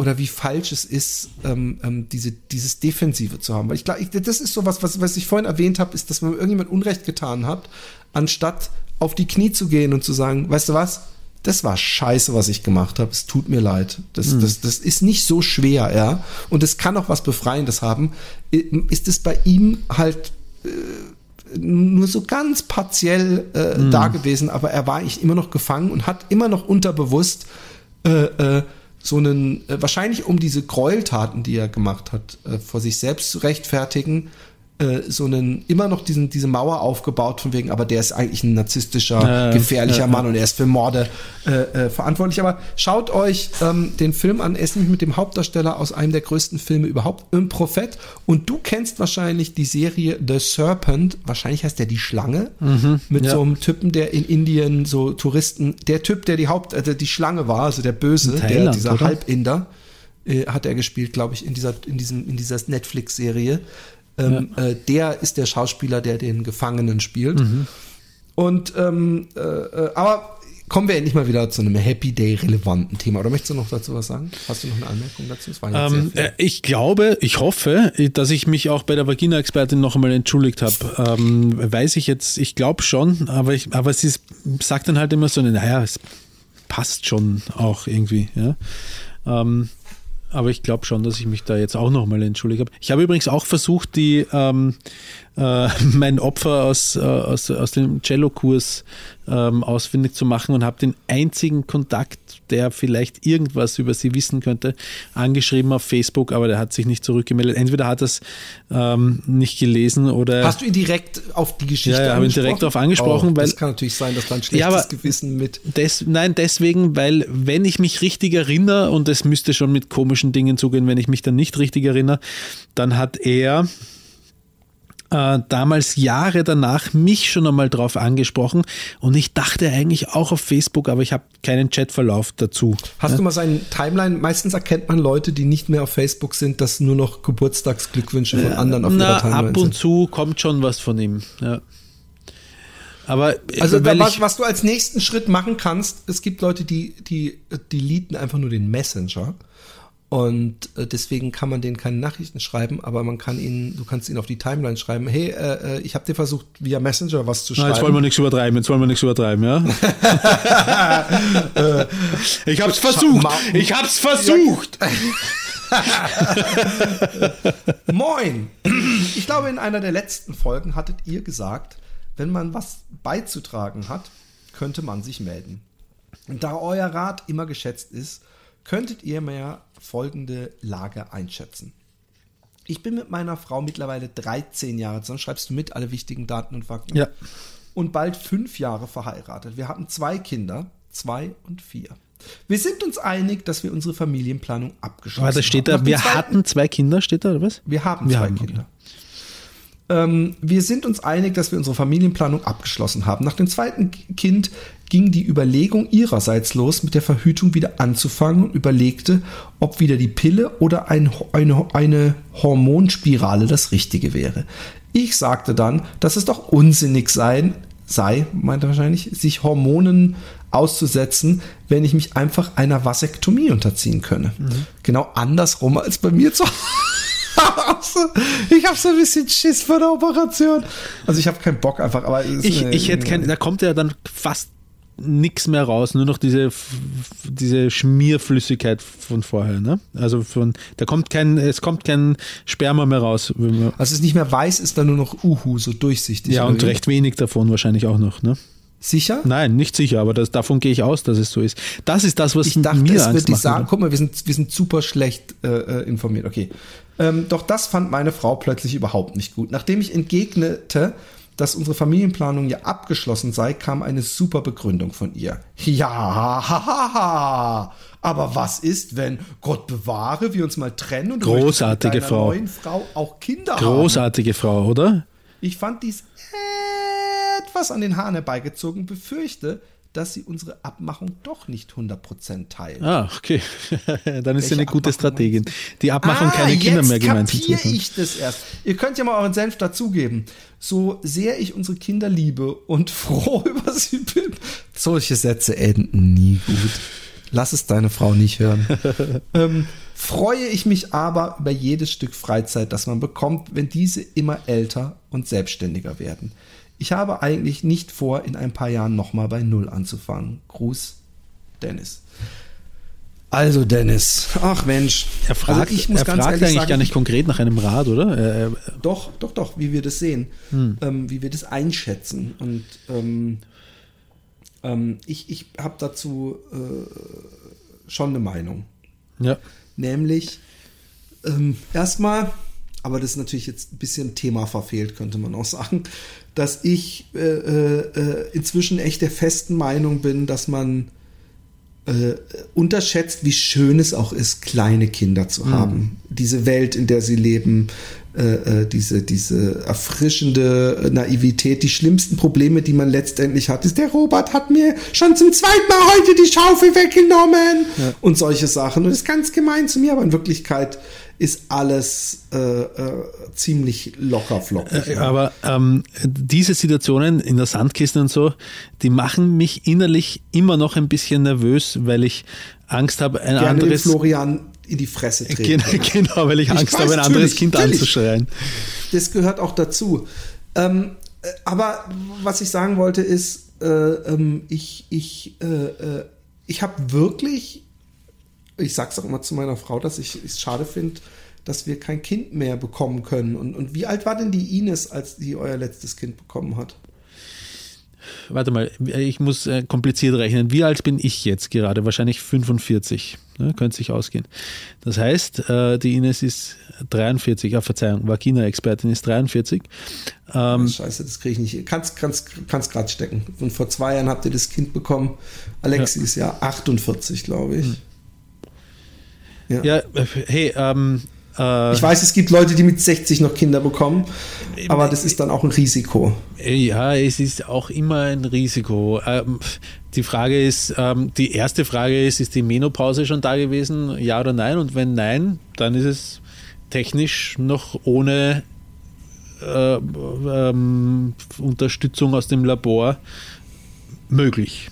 oder wie falsch es ist, ähm, ähm, diese, dieses Defensive zu haben. Weil ich glaube, das ist so was, was, was ich vorhin erwähnt habe, ist, dass man irgendjemand Unrecht getan hat, anstatt auf die Knie zu gehen und zu sagen, weißt du was, das war scheiße, was ich gemacht habe, es tut mir leid. Das, das, das ist nicht so schwer, ja. Und es kann auch was Befreiendes haben. Ist es bei ihm halt äh, nur so ganz partiell äh, da gewesen, aber er war eigentlich immer noch gefangen und hat immer noch unterbewusst äh, äh, so einen, äh, wahrscheinlich um diese Gräueltaten, die er gemacht hat, äh, vor sich selbst zu rechtfertigen, äh, so einen, immer noch diesen, diese Mauer aufgebaut von wegen, aber der ist eigentlich ein narzisstischer, Ja, gefährlicher ja. Mann und er ist für Morde äh, äh, verantwortlich. Aber schaut euch ähm, den Film an, er ist nämlich mit dem Hauptdarsteller aus einem der größten Filme überhaupt, im Prophet. Und du kennst wahrscheinlich die Serie The Serpent, wahrscheinlich heißt der die Schlange, mit ja. so einem Typen, der in Indien so Touristen, der Typ, der die Haupt, also die Schlange war, also der Böse, In der, Thailand, dieser oder? Halbinder, äh, hat er gespielt, glaube ich, in dieser, in diesem, in dieser Netflix-Serie. Ähm, äh, der ist der Schauspieler, der den Gefangenen spielt. Und ähm, äh, äh, aber kommen wir endlich mal wieder zu einem Happy Day relevanten Thema. Oder möchtest du noch dazu was sagen? Hast du noch eine Anmerkung dazu? Ähm, äh, ich glaube, ich hoffe, dass ich mich auch bei der Vagina-Expertin noch einmal entschuldigt habe. Ähm, weiß ich jetzt, ich glaube schon, aber, ich, aber sie ist- sagt dann halt immer so, naja, es passt schon auch irgendwie. Ja? Ähm, aber ich glaube schon, dass ich mich da jetzt auch nochmal entschuldigt habe. Ich habe übrigens auch versucht, die ähm, äh, mein Opfer aus, äh, aus, aus dem Cello-Kurs ähm, ausfindig zu machen und habe den einzigen Kontakt, der vielleicht irgendwas über sie wissen könnte, angeschrieben auf Facebook, aber der hat sich nicht zurückgemeldet. Entweder hat er es ähm, nicht gelesen oder. Hast du ihn direkt auf die Geschichte Ja, ja, habe ihn direkt darauf angesprochen, oh, weil- Das kann natürlich sein, dass dann schlechtes Ja, Gewissen mit. Des, nein, deswegen, weil wenn ich mich richtig erinnere, und es müsste schon mit komischen Dingen zugehen, wenn ich mich dann nicht richtig erinnere, dann hat er äh, damals Jahre danach mich schon einmal drauf angesprochen und ich dachte eigentlich auch auf Facebook, aber ich habe keinen Chatverlauf dazu. Hast du mal seinen Timeline? Meistens erkennt man Leute, die nicht mehr auf Facebook sind, dass nur noch Geburtstagsglückwünsche von anderen auf Na, ihrer Timeline ab und sind. zu kommt schon was von ihm. Ja. Aber Also weil da, was, was du als nächsten Schritt machen kannst, es gibt Leute, die, die äh, deleten einfach nur den Messenger. Und äh, deswegen kann man denen keine Nachrichten schreiben, aber man kann ihnen, du kannst ihnen auf die Timeline schreiben, hey, äh, äh, ich habe dir versucht, via Messenger was zu Na, schreiben. jetzt wollen wir nichts übertreiben, jetzt wollen wir nichts übertreiben, ja? ich hab's versucht, ich hab's versucht. Moin! Ich glaube, in einer der letzten Folgen hattet ihr gesagt, wenn man was beizutragen hat, könnte man sich melden. Da euer Rat immer geschätzt ist, könntet ihr mir folgende Lage einschätzen. Ich bin mit meiner Frau mittlerweile 13 Jahre zusammen. Schreibst du mit alle wichtigen Daten und Fakten? Ja. Und bald fünf Jahre verheiratet. Wir haben zwei Kinder, zwei und vier. Wir sind uns einig, dass wir unsere Familienplanung abgeschlossen da steht haben. Da, wir hatten zwei Kinder, steht da, oder was? wir haben Wir zwei haben, okay. Ähm, wir sind uns einig, dass wir unsere Familienplanung abgeschlossen haben. Nach dem zweiten Kind ging die Überlegung ihrerseits los, mit der Verhütung wieder anzufangen und überlegte, ob wieder die Pille oder ein, eine, eine Hormonspirale das Richtige wäre. Ich sagte dann, dass es doch unsinnig sein, sei, meinte er wahrscheinlich, sich Hormonen auszusetzen, wenn ich mich einfach einer Vasektomie unterziehen könne. Genau andersrum als bei mir zu Hause. Ich habe so ein bisschen Schiss vor der Operation. Also ich habe keinen Bock einfach, aber ist Ich, ich hätte kein, da kommt ja dann fast nichts mehr raus, nur noch diese, diese Schmierflüssigkeit von vorher, ne? Also von, da kommt kein, es kommt kein Sperma mehr raus. wenn man- als es nicht mehr weiß, ist dann nur noch Uhu, so durchsichtig. Ja, und recht wenig davon wahrscheinlich auch noch, ne? Sicher? Nein, nicht sicher, aber das, davon gehe ich aus, dass es so ist. Das ist das, was Ich dachte, mir es Angst wird die sagen, guck mal, wir sind, wir sind super schlecht äh, äh, informiert. Okay. Ähm, doch das fand meine Frau plötzlich überhaupt nicht gut. Nachdem ich entgegnete, dass unsere Familienplanung ja abgeschlossen sei, kam eine super Begründung von ihr. Ja, ha, ha, ha. aber was ist, wenn Gott bewahre, wir uns mal trennen und Großartige mit Frau. neuen Frau auch Kinder haben? Großartige Frau, oder? Ich fand dies etwas an den Haaren herbeigezogen, befürchte, dass sie unsere Abmachung doch nicht 100% teilt. Ah, okay. Dann ist sie eine gute Abmachung Strategin. Die Abmachung, Ah, keine Kinder mehr gemeinsam zu machen. ich das erst. Ihr könnt ja mal euren Senf dazugeben. So sehr ich unsere Kinder liebe und froh über sie bin. Solche Sätze enden nie gut. Lass es deine Frau nicht hören. ähm, freue ich mich aber über jedes Stück Freizeit, das man bekommt, wenn diese immer älter und selbstständiger werden. Ich habe eigentlich nicht vor, in ein paar Jahren nochmal bei Null anzufangen. Gruß, Dennis. Also Dennis, ach Mensch, Er fragt, also ich muss er ganz fragt eigentlich sagen, gar nicht konkret nach einem Rat, oder? Äh, äh, doch, doch, doch, wie wir das sehen, Hm. ähm, wie wir das einschätzen. Und ähm, ähm, ich, ich habe dazu äh, schon eine Meinung. ja. Nämlich ähm, erstmal, aber das ist natürlich jetzt ein bisschen Thema verfehlt, könnte man auch sagen, dass ich äh, äh, inzwischen echt der festen Meinung bin, dass man äh, unterschätzt, wie schön es auch ist, kleine Kinder zu haben. Diese Welt, in der sie leben, äh, äh, diese, diese erfrischende Naivität, die schlimmsten Probleme, die man letztendlich hat, ist, der Robert hat mir schon zum zweiten Mal heute die Schaufel weggenommen und solche Sachen. Und ist ganz gemein zu mir, aber in Wirklichkeit ist alles äh, äh, ziemlich locker flockig. Äh, Aber ähm, diese Situationen in der Sandkiste und so, die machen mich innerlich immer noch ein bisschen nervös, weil ich Angst habe, ein Gerne anderes. Florian in die Fresse treten. Genau, genau, weil ich Ich Angst weiß, habe, ein anderes Kind anzuschreien. Das gehört auch dazu. Ähm, äh, aber was ich sagen wollte ist, äh, ähm, ich, ich, äh, ich habe wirklich, ich sag's auch immer zu meiner Frau, dass ich es schade finde, dass wir kein Kind mehr bekommen können. Und, und wie alt war denn die Ines, als die euer letztes Kind bekommen hat? Warte mal, ich muss äh, kompliziert rechnen. Wie alt bin ich jetzt gerade? Wahrscheinlich 45. Ne? Könnte sich ausgehen. Das heißt, äh, die Ines ist 43. Ja, Verzeihung, Vagina-Expertin ist 43. Ähm, Scheiße, das kriege ich nicht. Kannst, kannst, kannst gerade stecken. Und vor zwei Jahren habt ihr das Kind bekommen. Alexi ist ja 48, glaube ich. Ja. ja, hey, ähm, äh, Ich weiß, es gibt Leute, die mit 60 noch Kinder bekommen, aber das ist dann auch ein Risiko. Ja, es ist auch immer ein Risiko. Ähm, die Frage ist, ähm, die erste Frage ist, ist die Menopause schon da gewesen? Ja oder nein? Und wenn nein, dann ist es technisch noch ohne äh, ähm, Unterstützung aus dem Labor möglich.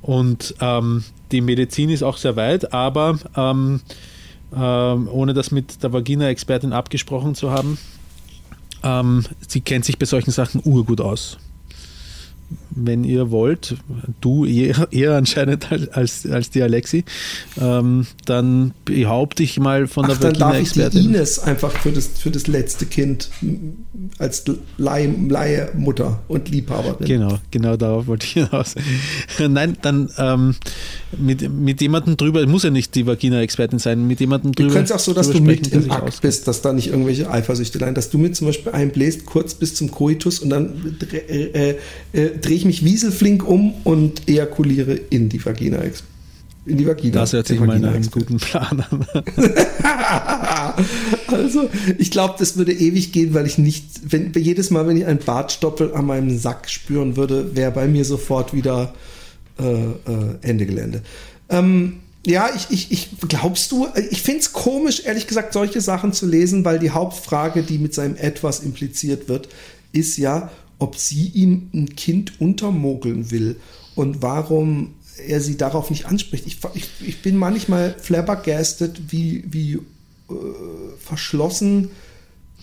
Und ähm, die Medizin ist auch sehr weit, aber ähm, ähm, ohne das mit der Vagina-Expertin abgesprochen zu haben, ähm, sie kennt sich bei solchen Sachen urgut aus. Wenn ihr wollt, du eher, eher anscheinend als, als, die Alexi, ähm, dann behaupte ich mal von Ach, der dann darf ich die. Ines einfach für das, für das letzte Kind als Leih- Leihmutter und Liebhaberin. Genau, genau darauf wollte ich hinaus. Nein, dann ähm, mit, mit jemandem drüber, muss ja nicht die Vagina-Expertin sein, mit jemandem Du drüber. könntest auch so, dass du mit im Akt auskennt. bist, dass da nicht irgendwelche Eifersüchteleien, dass du mir zum Beispiel einbläst, kurz bis zum Koitus und dann dreh- äh, äh, drehe ich mich wieselflink um und ejakuliere in die Vagina. In die Vagina. Das hört sich mal nach einem guten Plan an. also, ich glaube, das würde ewig gehen, weil ich nicht, wenn jedes Mal, wenn ich einen Bartstoppel an meinem Sack spüren würde, wäre bei mir sofort wieder äh, äh, Ende Gelände. Ähm, ja, ich, ich, ich glaubst du, ich finde es komisch, ehrlich gesagt, solche Sachen zu lesen, weil die Hauptfrage, die mit seinem Etwas impliziert wird, ist ja, ob sie ihm ein Kind untermogeln will und warum er sie darauf nicht anspricht. Ich, ich, ich bin manchmal flabbergasted, wie, wie äh, verschlossen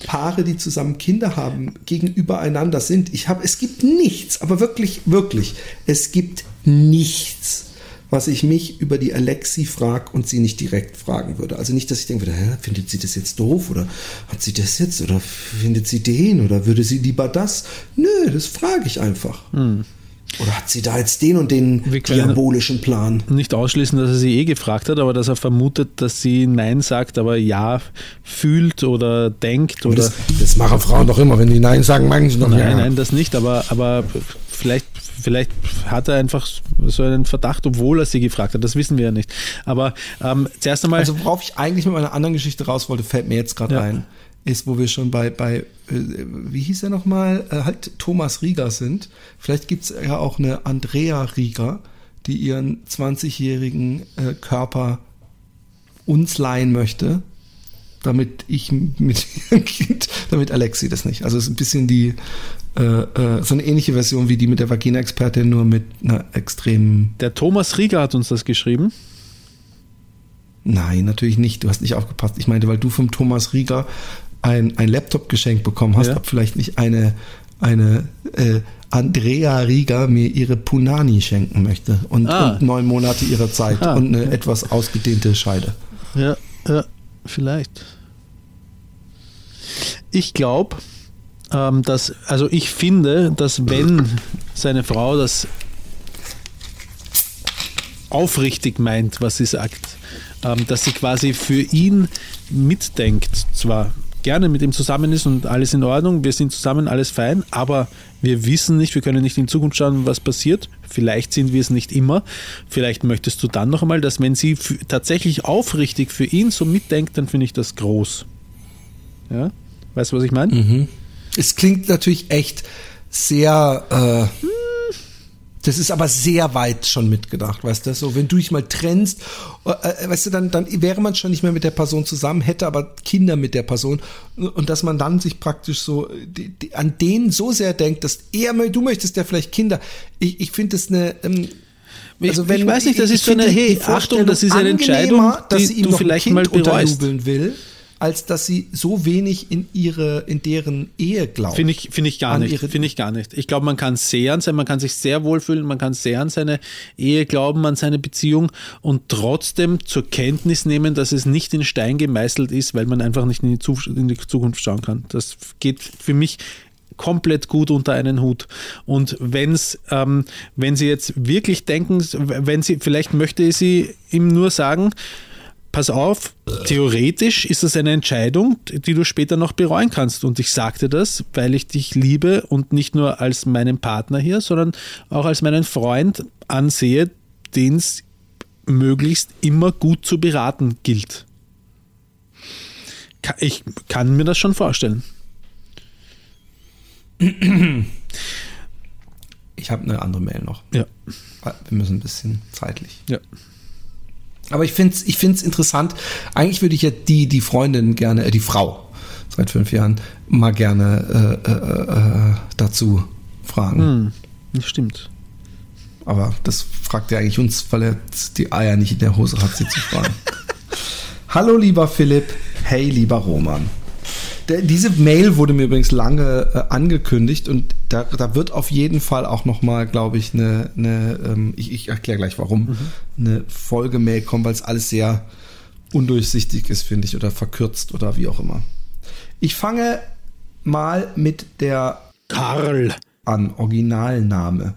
Paare, die zusammen Kinder haben, gegenüber einander sind. Ich habe, es gibt nichts, aber wirklich, wirklich, es gibt nichts, was ich mich über die Alexi frag und sie nicht direkt fragen würde. Also nicht, dass ich denke, hä, findet sie das jetzt doof oder hat sie das jetzt oder findet sie den oder würde sie lieber das? Nö, das frage ich einfach. Oder hat sie da jetzt den und den diabolischen Plan? Nicht ausschließen, dass er sie eh gefragt hat, aber dass er vermutet, dass sie Nein sagt, aber Ja fühlt oder denkt oder. Das, das machen Frauen doch immer, wenn die Nein sagen, meinen sie doch Nein, ja. nein, das nicht, aber, aber vielleicht, vielleicht hat er einfach so einen Verdacht, obwohl er sie gefragt hat. Das wissen wir ja nicht. Aber ähm, zuerst einmal. Also worauf ich eigentlich mit meiner anderen Geschichte raus wollte, fällt mir jetzt gerade Ja. ein, ist, wo wir schon bei, bei äh, wie hieß er nochmal, äh, halt Thomas Rieger sind. Vielleicht gibt's ja auch eine Andrea Rieger, die ihren 20-jährigen äh, Körper uns leihen möchte, damit ich mit ihrem Kind, damit Alexi das nicht. Also es ist ein bisschen die, äh, äh, so eine ähnliche Version wie die mit der Vagina-Expertin, nur mit einer extremen der Thomas Rieger hat uns das geschrieben. Nein, natürlich nicht. Du hast nicht aufgepasst. Ich meinte, weil du vom Thomas Rieger ein, ein Laptop geschenkt bekommen hast, Ja. ob vielleicht nicht eine, eine äh, Andrea Rieger mir ihre Punani schenken möchte und, Ah. und neun Monate ihrer Zeit Ah, und eine etwas ausgedehnte Scheide. Ja, ja, vielleicht. Ich glaube, ähm, dass, also ich finde, dass wenn seine Frau das aufrichtig meint, was sie sagt, ähm, dass sie quasi für ihn mitdenkt, zwar gerne mit ihm zusammen ist und alles in Ordnung, wir sind zusammen, alles fein, aber wir wissen nicht, wir können nicht in Zukunft schauen, was passiert. Vielleicht sind wir es nicht immer. Vielleicht möchtest du dann noch einmal, dass wenn sie tatsächlich aufrichtig für ihn so mitdenkt, dann finde ich das groß. Ja? Weißt du, was ich meine? Es klingt natürlich echt sehr, äh, das ist aber sehr weit schon mitgedacht, weißt du? So, wenn du dich mal trennst, äh, äh, weißt du, dann, dann wäre man schon nicht mehr mit der Person zusammen, hätte aber Kinder mit der Person und dass man dann sich praktisch so die, die, an den so sehr denkt, dass er, du möchtest ja vielleicht Kinder. Ich, ich finde das eine, ähm, Ich- also ich wenn, weiß nicht, das ich ist so eine, die hey, Achtung, das ist eine Entscheidung, angenehmer, dass die sie ihm du vielleicht kind mal bereust. will, als dass sie so wenig in ihre, in deren Ehe glaubt. Finde ich, finde ich gar nicht. Finde ich gar nicht. Ich glaube, man kann sehr an sein, man kann sich sehr wohlfühlen, man kann sehr an seine Ehe glauben, an seine Beziehung und trotzdem zur Kenntnis nehmen, dass es nicht in Stein gemeißelt ist, weil man einfach nicht in die, Zu in die Zukunft schauen kann. Das geht für mich komplett gut unter einen Hut. Und wenn's, ähm, wenn Sie jetzt wirklich denken, wenn Sie, vielleicht möchte sie ihm nur sagen, pass auf, theoretisch ist das eine Entscheidung, die du später noch bereuen kannst. Und ich sagte das, weil ich dich liebe und nicht nur als meinen Partner hier, sondern auch als meinen Freund ansehe, den es möglichst immer gut zu beraten gilt. Ich kann mir das schon vorstellen. Ich habe eine andere Mail noch. Ja. Wir müssen ein bisschen zeitlich. ja. Aber ich finde es ich find's interessant. Eigentlich würde ich ja die, die Freundin gerne, äh, die Frau seit fünf Jahren, mal gerne äh, äh, äh, dazu fragen. Hm, das stimmt. Aber das fragt er eigentlich uns, weil er die Eier nicht in der Hose hat, sie zu fragen. Hallo lieber Philipp, hey lieber Roman. Der, diese Mail wurde mir übrigens lange äh, angekündigt und da, da wird auf jeden Fall auch nochmal, glaube ich, eine, eine ähm, ich, ich erkläre gleich warum, eine Folge-Mail kommen, weil es alles sehr undurchsichtig ist, finde ich, oder verkürzt oder wie auch immer. Ich fange mal mit der Karl. an, Originalname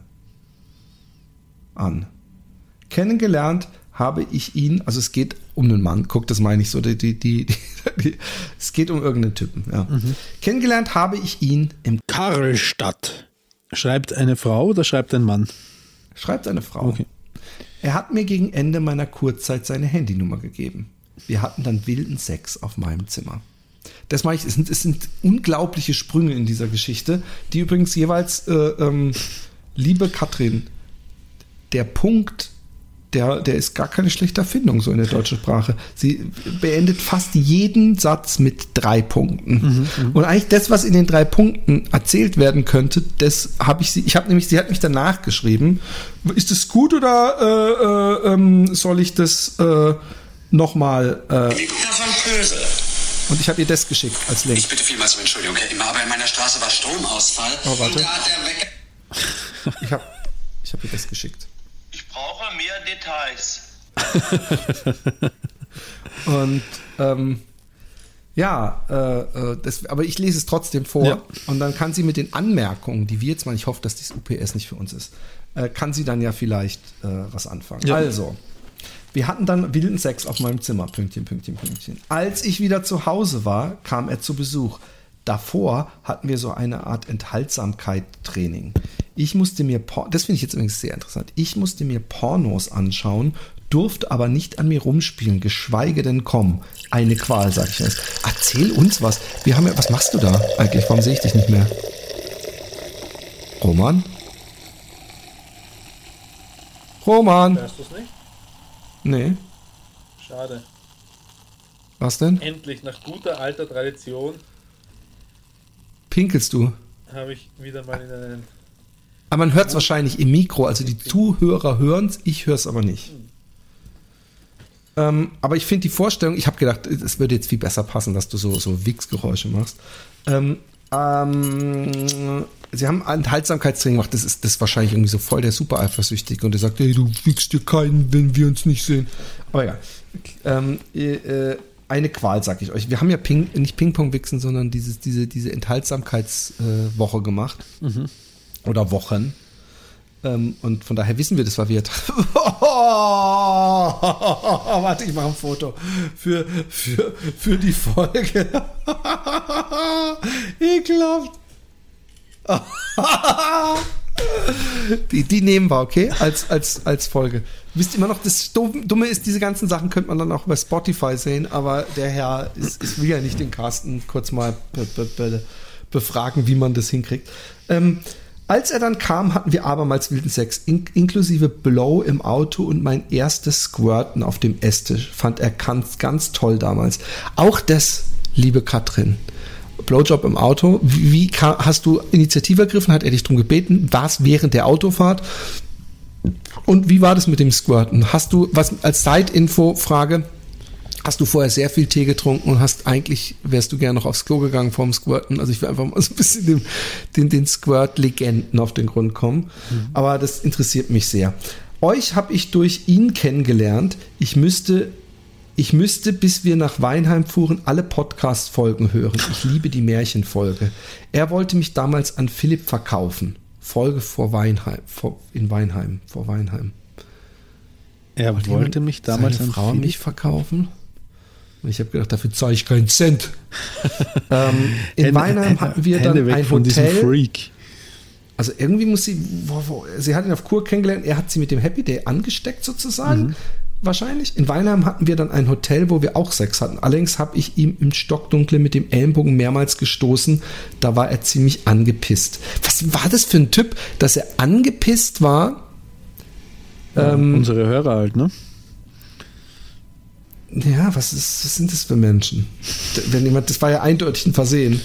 an. Kennengelernt habe ich ihn, also es geht um einen Mann, guck, das meine ich so, die, die, die, die es geht um irgendeinen Typen, ja. Kennengelernt habe ich ihn im, Karlstadt. Schreibt eine Frau oder schreibt ein Mann? schreibt eine Frau. Okay. Er hat mir gegen Ende meiner Kurzzeit seine Handynummer gegeben. Wir hatten dann wilden Sex auf meinem Zimmer. Das mache ich, es sind, es sind unglaubliche Sprünge in dieser Geschichte, die übrigens jeweils, äh, ähm, liebe Katrin, der Punkt, der, der ist gar keine schlechte Erfindung so in der deutschen Sprache. Sie beendet fast jeden Satz mit drei Punkten. Und eigentlich das, was in den drei Punkten erzählt werden könnte, das habe ich sie, ich habe nämlich, sie hat mich danach geschrieben. Ist das gut oder äh, äh, ähm, soll ich das äh, nochmal? Äh, Herr von Pösel. und ich habe ihr das geschickt als Link. Ich bitte vielmals um Entschuldigung, Herr Immer, aber in meiner Straße war Stromausfall. Oh, warte. Und da hat der Wecker... Ich habe ich hab ihr das geschickt. Ich brauche mehr Details. Und ähm, ja, äh, äh, das, aber ich lese es trotzdem vor. Ja. Und dann kann sie mit den Anmerkungen, die wir jetzt mal, ich hoffe, dass dieses UPS nicht für uns ist, äh, kann sie dann ja vielleicht äh, was anfangen. Ja. Also, wir hatten dann wilden Sex auf meinem Zimmer. Pünktchen, Pünktchen, Pünktchen. Als ich wieder zu Hause war, kam er zu Besuch. Davor hatten wir so eine Art Enthaltsamkeit-Training. Ich musste mir, Por das finde ich jetzt übrigens sehr interessant, ich musste mir Pornos anschauen, durfte aber nicht an mir rumspielen, geschweige denn kommen. Eine Qual, sag ich jetzt. Erzähl uns was. Wir haben ja, was machst du da eigentlich? Warum sehe ich dich nicht mehr? Roman? Roman? Hörst du es nicht? Nee. Schade. Was denn? Endlich, nach guter alter Tradition, Pinkelst du? habe ich wieder mal in einen. Aber man hört es wahrscheinlich im Mikro, also die Zuhörer hören es, ich höre es aber nicht. Ähm, aber ich finde die Vorstellung, ich habe gedacht, es würde jetzt viel besser passen, dass du so, so Wichsgeräusche machst. Ähm, ähm, sie haben ein Enthaltsamkeitstraining gemacht, das ist, das ist wahrscheinlich irgendwie so voll der super eifersüchtige und der sagt, hey, du wichst dir keinen, wenn wir uns nicht sehen. Aber egal. Ähm, äh, eine Qual, sag ich euch. Wir haben ja Ping, nicht Ping-Pong-Wichsen, sondern dieses, diese, diese Enthaltsamkeitswoche äh, gemacht. Oder Wochen. Ähm, und von daher wissen wir das, weil wir. Warte, ich mache ein Foto für, für, für die Folge. Ekelhaft. Die, die nehmen wir, okay? Als, als, als Folge. Wisst immer noch, das Dumme ist, diese ganzen Sachen könnte man dann auch bei Spotify sehen, aber der Herr ist, ist will ja nicht den Carsten kurz mal be, be, be, befragen, wie man das hinkriegt. Ähm, als er dann kam, hatten wir abermals wilden Sex, in, inklusive Blow im Auto und mein erstes Squirten auf dem Esstisch. Fand er ganz, ganz toll damals. Auch das, liebe Katrin, Blowjob im Auto. Wie, wie hast du Initiative ergriffen? Hat er dich darum gebeten? War es während der Autofahrt? Und wie war das mit dem Squirten? Hast du, was als Side-Info, Frage, hast du vorher sehr viel Tee getrunken und hast eigentlich, wärst du gerne noch aufs Klo gegangen vorm Squirten? Also ich will einfach mal so ein bisschen dem, den, den Squirt-Legenden auf den Grund kommen. Aber das interessiert mich sehr. Euch habe ich durch ihn kennengelernt. Ich müsste, ich müsste, bis wir nach Weinheim fuhren, alle Podcast-Folgen hören. Ich liebe die Märchenfolge. Er wollte mich damals an Philipp verkaufen. Folge vor Weinheim, vor, in Weinheim, vor Weinheim. Er wollte mich damals seine an Frau Philipp- mich verkaufen. Und ich habe gedacht, dafür zahle ich keinen Cent. ähm, in Hände- Weinheim hatten wir Hände dann weg ein von diesem Hotel. Freak. Also irgendwie muss sie, wo, wo, sie hat ihn auf Kur kennengelernt, er hat sie mit dem Happy Day angesteckt sozusagen. Mhm. Wahrscheinlich. In Weinheim hatten wir dann ein Hotel, wo wir auch Sex hatten. Allerdings habe ich ihm im Stockdunkle mit dem Ellenbogen mehrmals gestoßen. Da war er ziemlich angepisst. Was war das für ein Typ, dass er angepisst war? Ähm, Unsere Hörer halt, ne? Ja, was, ist, was sind das für Menschen? Wenn jemand, das war ja eindeutig ein Versehen.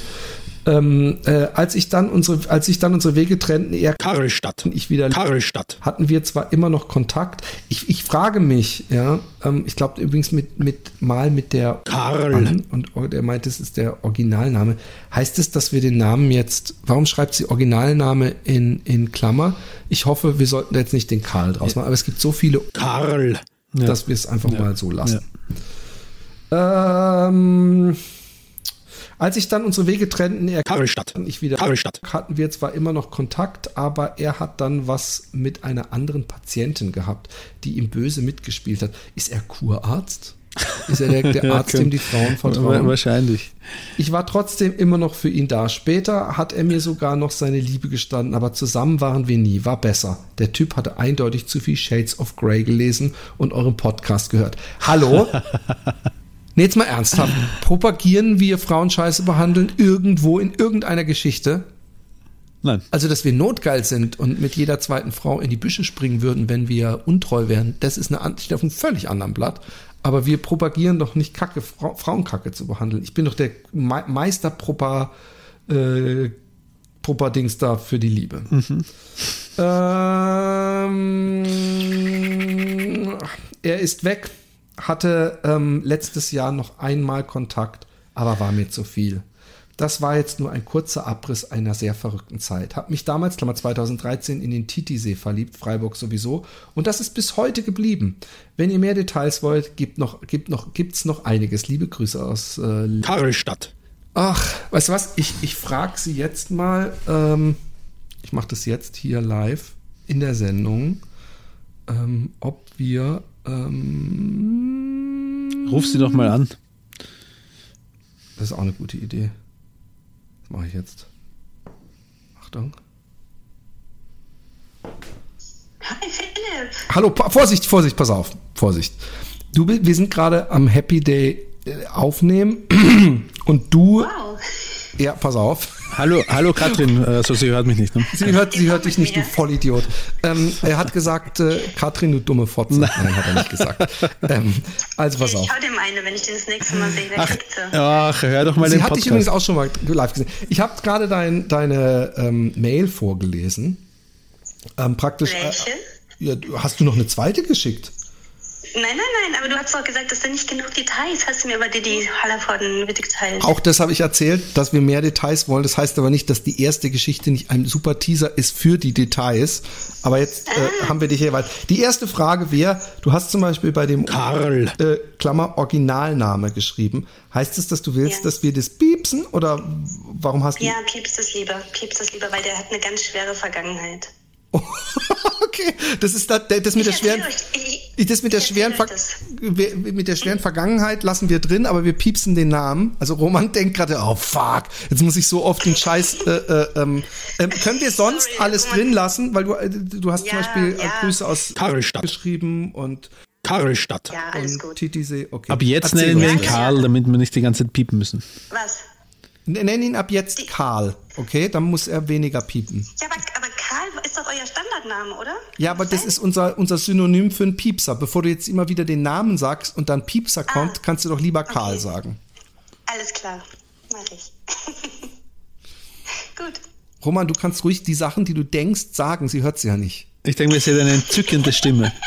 Ähm, äh, als ich dann unsere, als ich dann unsere Wege trennten, er Karlstadt. und ich wieder Karlstadt. hatten wir zwar immer noch Kontakt. Ich, ich frage mich, ja, ähm, ich glaube übrigens mit, mit mal mit der Karl. an und der meint, es ist der Originalname. Heißt es, dass wir den Namen jetzt, warum schreibt sie Originalname in, in Klammer? Ich hoffe, wir sollten da jetzt nicht den Karl draus machen, aber es gibt so viele, Karl. Ja. dass wir es einfach mal so lassen. Ähm, als ich dann unsere Wege trennten, er Karlstadt. ich wieder Karlstadt. hatten wir zwar immer noch Kontakt, aber er hat dann was mit einer anderen Patientin gehabt, die ihm böse mitgespielt hat. Ist er Kurarzt? Ist er der, der Arzt, dem die Frauen vertrauen? Wahrscheinlich. Ich war trotzdem immer noch für ihn da. Später hat er mir sogar noch seine Liebe gestanden, aber zusammen waren wir nie. War besser. Der Typ hatte eindeutig zu viel Shades of Grey gelesen und euren Podcast gehört. Hallo? Nee, jetzt mal ernsthaft. Propagieren wir Frauenscheiße behandeln irgendwo in irgendeiner Geschichte? Nein. Also, dass wir notgeil sind und mit jeder zweiten Frau in die Büsche springen würden, wenn wir untreu wären, das ist eine, steht auf einem völlig anderen Blatt. Aber wir propagieren doch nicht Kacke, Frau, Frauenkacke zu behandeln. Ich bin doch der Me Meister Propa, äh, Propa-Dings da für die Liebe. Ähm, er ist weg, hatte ähm, letztes Jahr noch einmal Kontakt, aber war mir zu viel. Das war jetzt nur ein kurzer Abriss einer sehr verrückten Zeit. Hab mich damals, Klammer 2013, in den Titisee verliebt, Freiburg sowieso. Und das ist bis heute geblieben. Wenn ihr mehr Details wollt, gibt noch, gibt noch, gibt's noch einiges. Liebe Grüße aus, äh, Karlstadt. Ach, weißt du was? Ich, ich frage sie jetzt mal. Ähm, ich mache das jetzt hier live in der Sendung, ähm, ob wir. Ähm, Ruf sie doch mal an. das ist auch eine gute Idee. Das mache ich jetzt. Achtung. Hi Philipp. Hallo, Vorsicht, Vorsicht, pass auf, Vorsicht. Du, wir sind gerade am Happy Day äh, aufnehmen und du, Wow. ja, pass auf. Hallo, hallo Katrin. Also sie hört mich nicht. Ne? Sie hört, sie hört dich nicht, du. Vollidiot. Ähm, er hat gesagt, äh, Katrin, du dumme Fotze. Nein, hat er nicht gesagt. Ähm, also pass auf. Ich hau dem eine, wenn ich den das nächste Mal sehe. Ach, sie. ach, hör doch mal Sie den hat dich übrigens Podcast. auch schon mal live gesehen. Ich habe gerade dein, deine ähm, Mail vorgelesen. Ähm, praktisch. Welche? Äh, ja, du- hast du noch eine zweite geschickt? Nein, nein, nein, aber du hast doch gesagt, dass du nicht genug Details hast du mir aber die, die Hallervorden mitgeteilt. Auch das habe ich erzählt, dass wir mehr Details wollen. Das heißt aber nicht, dass die erste Geschichte nicht ein super Teaser ist für die Details. Aber jetzt äh, haben wir dich hier weit. Die erste Frage wäre, du hast zum Beispiel bei dem Karl. äh, Klammer Originalname geschrieben. Heißt es, dass du willst, Ja. dass wir das piepsen oder warum hast du? Ja, piepst es lieber, piepst es lieber, weil der hat eine ganz schwere Vergangenheit. okay, das ist das, das mit der Ich schweren, erzähl euch- ich- das mit der schweren, Ver wir- mit der schweren Vergangenheit lassen wir drin, aber wir piepsen den Namen. Also Roman denkt gerade, oh fuck, jetzt muss ich so oft den Scheiß. Äh, äh, ähm, ähm, können wir sonst Sorry, alles Roman. drin lassen, weil du äh, du hast zum Ja, Beispiel äh, ja. Grüße aus Karlstadt. geschrieben und, Karlstadt. Ja, alles und gut. Titisee. Okay. Ab jetzt Erzähl nennen wir ihn. Karl, damit wir nicht die ganze Zeit piepen müssen. Was? Nenn ihn ab jetzt Karl, okay? Dann muss er weniger piepen. Ja, aber, aber Karl ist doch euer Standardname, oder? Ja, aber das ist unser, unser Synonym für einen Piepser. Bevor du jetzt immer wieder den Namen sagst und dann Piepser kommt, kannst du doch lieber Karl okay. sagen. Alles klar, mach ich. Gut. Roman, du kannst ruhig die Sachen, die du denkst, sagen. Sie hört sie ja nicht. Ich denke mir, sie hat eine entzückende Stimme.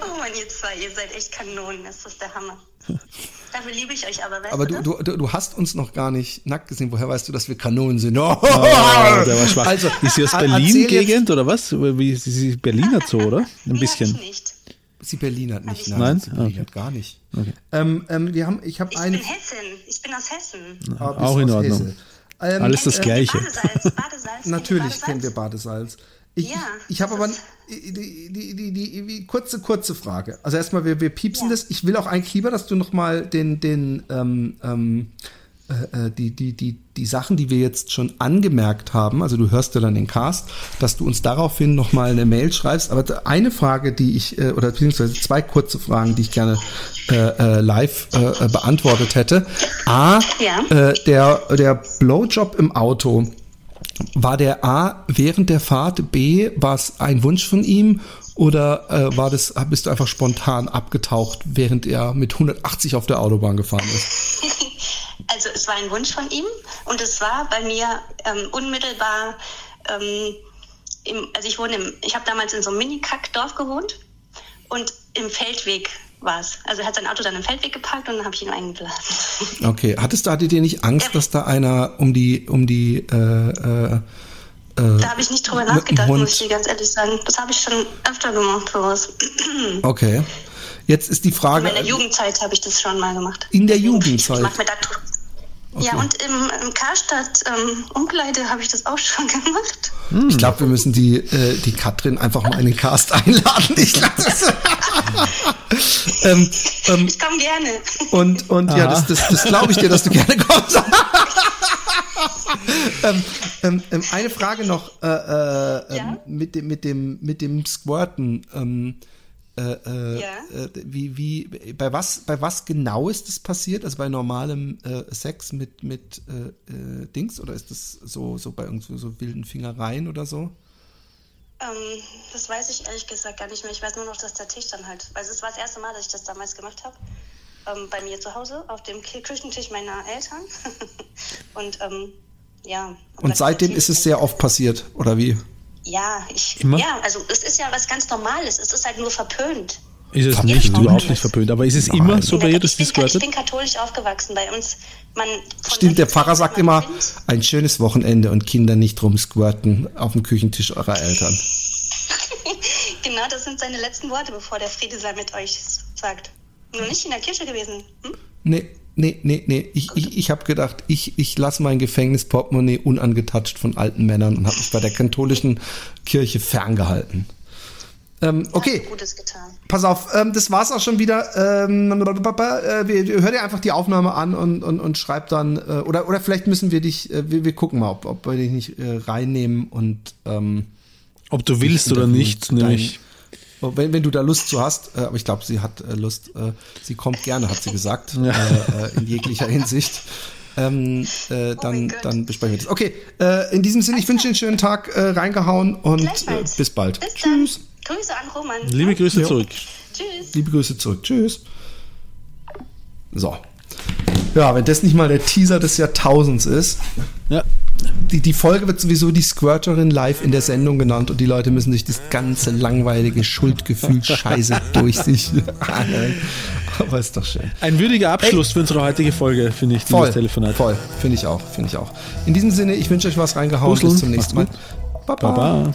Oh Mann, ihr zwei, ihr seid echt Kanonen, das ist der Hammer. Dafür liebe ich euch aber, weißt Aber du du, du, du, hast uns noch gar nicht nackt gesehen. Woher weißt du, dass wir Kanonen sind? Oh, Oh, der war schwach. Also, ist sie aus er- Berlin-Gegend oder was? Wie, sie sie ist Berliner Zoo, oder? Ein Nee, hab ich bisschen. nicht. Sie Berlinert nicht. ich Nein, Nein? sie Berlinert gar nicht. Ähm, ähm, wir haben, ich habe Ich eine. bin Hessen, ich bin aus Hessen. Ah, Auch in Ordnung. Hesse. Ähm, Alles das Gleiche. Badesalz, Badesalz. Natürlich Badesalz? kennen wir Badesalz. Ich, Ja, ich, ich habe aber die, die, die, die, die, kurze, kurze Frage. Also erstmal, wir, wir piepsen das. Ich will auch eigentlich lieber, dass du nochmal den, den, ähm, ähm, äh, äh, die, die, die, die Sachen, die wir jetzt schon angemerkt haben, also du hörst ja dann den Cast, dass du uns daraufhin nochmal eine Mail schreibst. Aber eine Frage, die ich, äh, oder beziehungsweise zwei kurze Fragen, die ich gerne äh, äh, live äh, äh, beantwortet hätte. A, Ja. äh, der, der Blowjob im Auto. War der A während der Fahrt, B war es ein Wunsch von ihm oder äh, war das bist du einfach spontan abgetaucht, während er mit 180 auf der Autobahn gefahren ist? Also es war ein Wunsch von ihm und es war bei mir ähm, unmittelbar, ähm, im, also ich wohne im, ich habe damals in so einem Mini-Kack-Dorf gewohnt und im Feldweg war es. Also er hat sein Auto dann im Feldweg geparkt und dann habe ich ihn eingeladen. Okay, hattest du, hattet ihr nicht Angst, dass da einer um die, um die, äh, äh, äh, Da habe ich nicht drüber nachgedacht, muss ich dir ganz ehrlich sagen. Das habe ich schon öfter gemacht, sowas. Okay. Jetzt ist die In Frage, meiner Jugendzeit habe ich das schon mal gemacht. in der Ich Jugendzeit. mach mir da dr- Ja, und im, im Karstadt ähm, Umkleide habe ich das auch schon gemacht. Ich glaube, wir müssen die, äh, die Katrin einfach mal in den Cast einladen. Ich glaub, das, ähm, ähm, Ich komme gerne. und und ja, das, das, das glaube ich dir, dass du gerne kommst. ähm, ähm, ähm, eine Frage noch äh, äh, Ja? ähm, mit, dem, mit, dem, mit dem Squirten. Äh, äh, Ja? äh, wie, wie, bei was, bei was genau ist das passiert? Also bei normalem äh, Sex mit, mit äh, Dings oder ist das so, so bei irgendwie so wilden Fingereien oder so? Ähm, das weiß ich ehrlich gesagt gar nicht mehr. Ich weiß nur noch, dass der Tisch dann halt. Also es war das erste Mal, dass ich das damals gemacht habe. Ähm, bei mir zu Hause auf dem Küchentisch meiner Eltern. Und ähm, ja. Und seitdem ist es sehr oft passiert, oder wie? Ja, ich. Immer? Ja, also es ist ja was ganz Normales. Es ist halt nur verpönt. Ist es Verpönt. nicht, überhaupt nicht verpönt. Aber ist es immer so bei ihr, dass ich, bin, das ich gehört bin katholisch aufgewachsen. Bei uns, man. Stimmt, der Pfarrer sagt immer, Kind- ein schönes Wochenende und Kinder nicht rumsquirten auf dem Küchentisch eurer Eltern. Genau, das sind seine letzten Worte, bevor der Friede sei mit euch sagt. Nur nicht in der Kirche gewesen. Hm? Nee, nee, nee, nee. Ich, ich, ich habe gedacht, ich, ich lasse mein Gefängnisportemonnaie unangetatscht von alten Männern und habe mich bei der katholischen Kirche ferngehalten. Ähm, okay, Gutes getan. pass auf, ähm, das war's auch schon wieder. Ähm, äh, wir, hör dir einfach die Aufnahme an und, und, und schreib dann, äh, oder, oder vielleicht müssen wir dich, äh, wir, wir gucken mal, ob, ob wir dich nicht äh, reinnehmen und ähm, Ob du willst oder nicht, nämlich. Oh, Wenn, wenn du da Lust zu hast, äh, aber ich glaube, sie hat äh, Lust, äh, sie kommt gerne, hat sie gesagt, Ja. äh, äh, in jeglicher Hinsicht. Ähm, äh, dann, mein Gott. dann besprechen wir das. Okay, äh, in diesem Sinne, ich wünsche dir einen schönen Tag, äh, reingehauen und äh, bis bald. Bis dann. Grüße an Roman. Liebe Grüße Jo. zurück. Tschüss. Liebe Grüße zurück. Tschüss. So. Ja, wenn das nicht mal der Teaser des Jahrtausends ist. Ja. Die, die Folge wird sowieso die Squirterin live in der Sendung genannt und die Leute müssen sich das ganze langweilige Schuldgefühl Scheiße durch sich anhören. Aber ist doch schön. Ein würdiger Abschluss für unsere heutige Folge, finde ich, Voll, Telefonat. voll. Finde ich auch, finde ich auch. In diesem Sinne, ich wünsche euch was reingehauen. Busseln, Bis zum nächsten Mal. macht's Baba.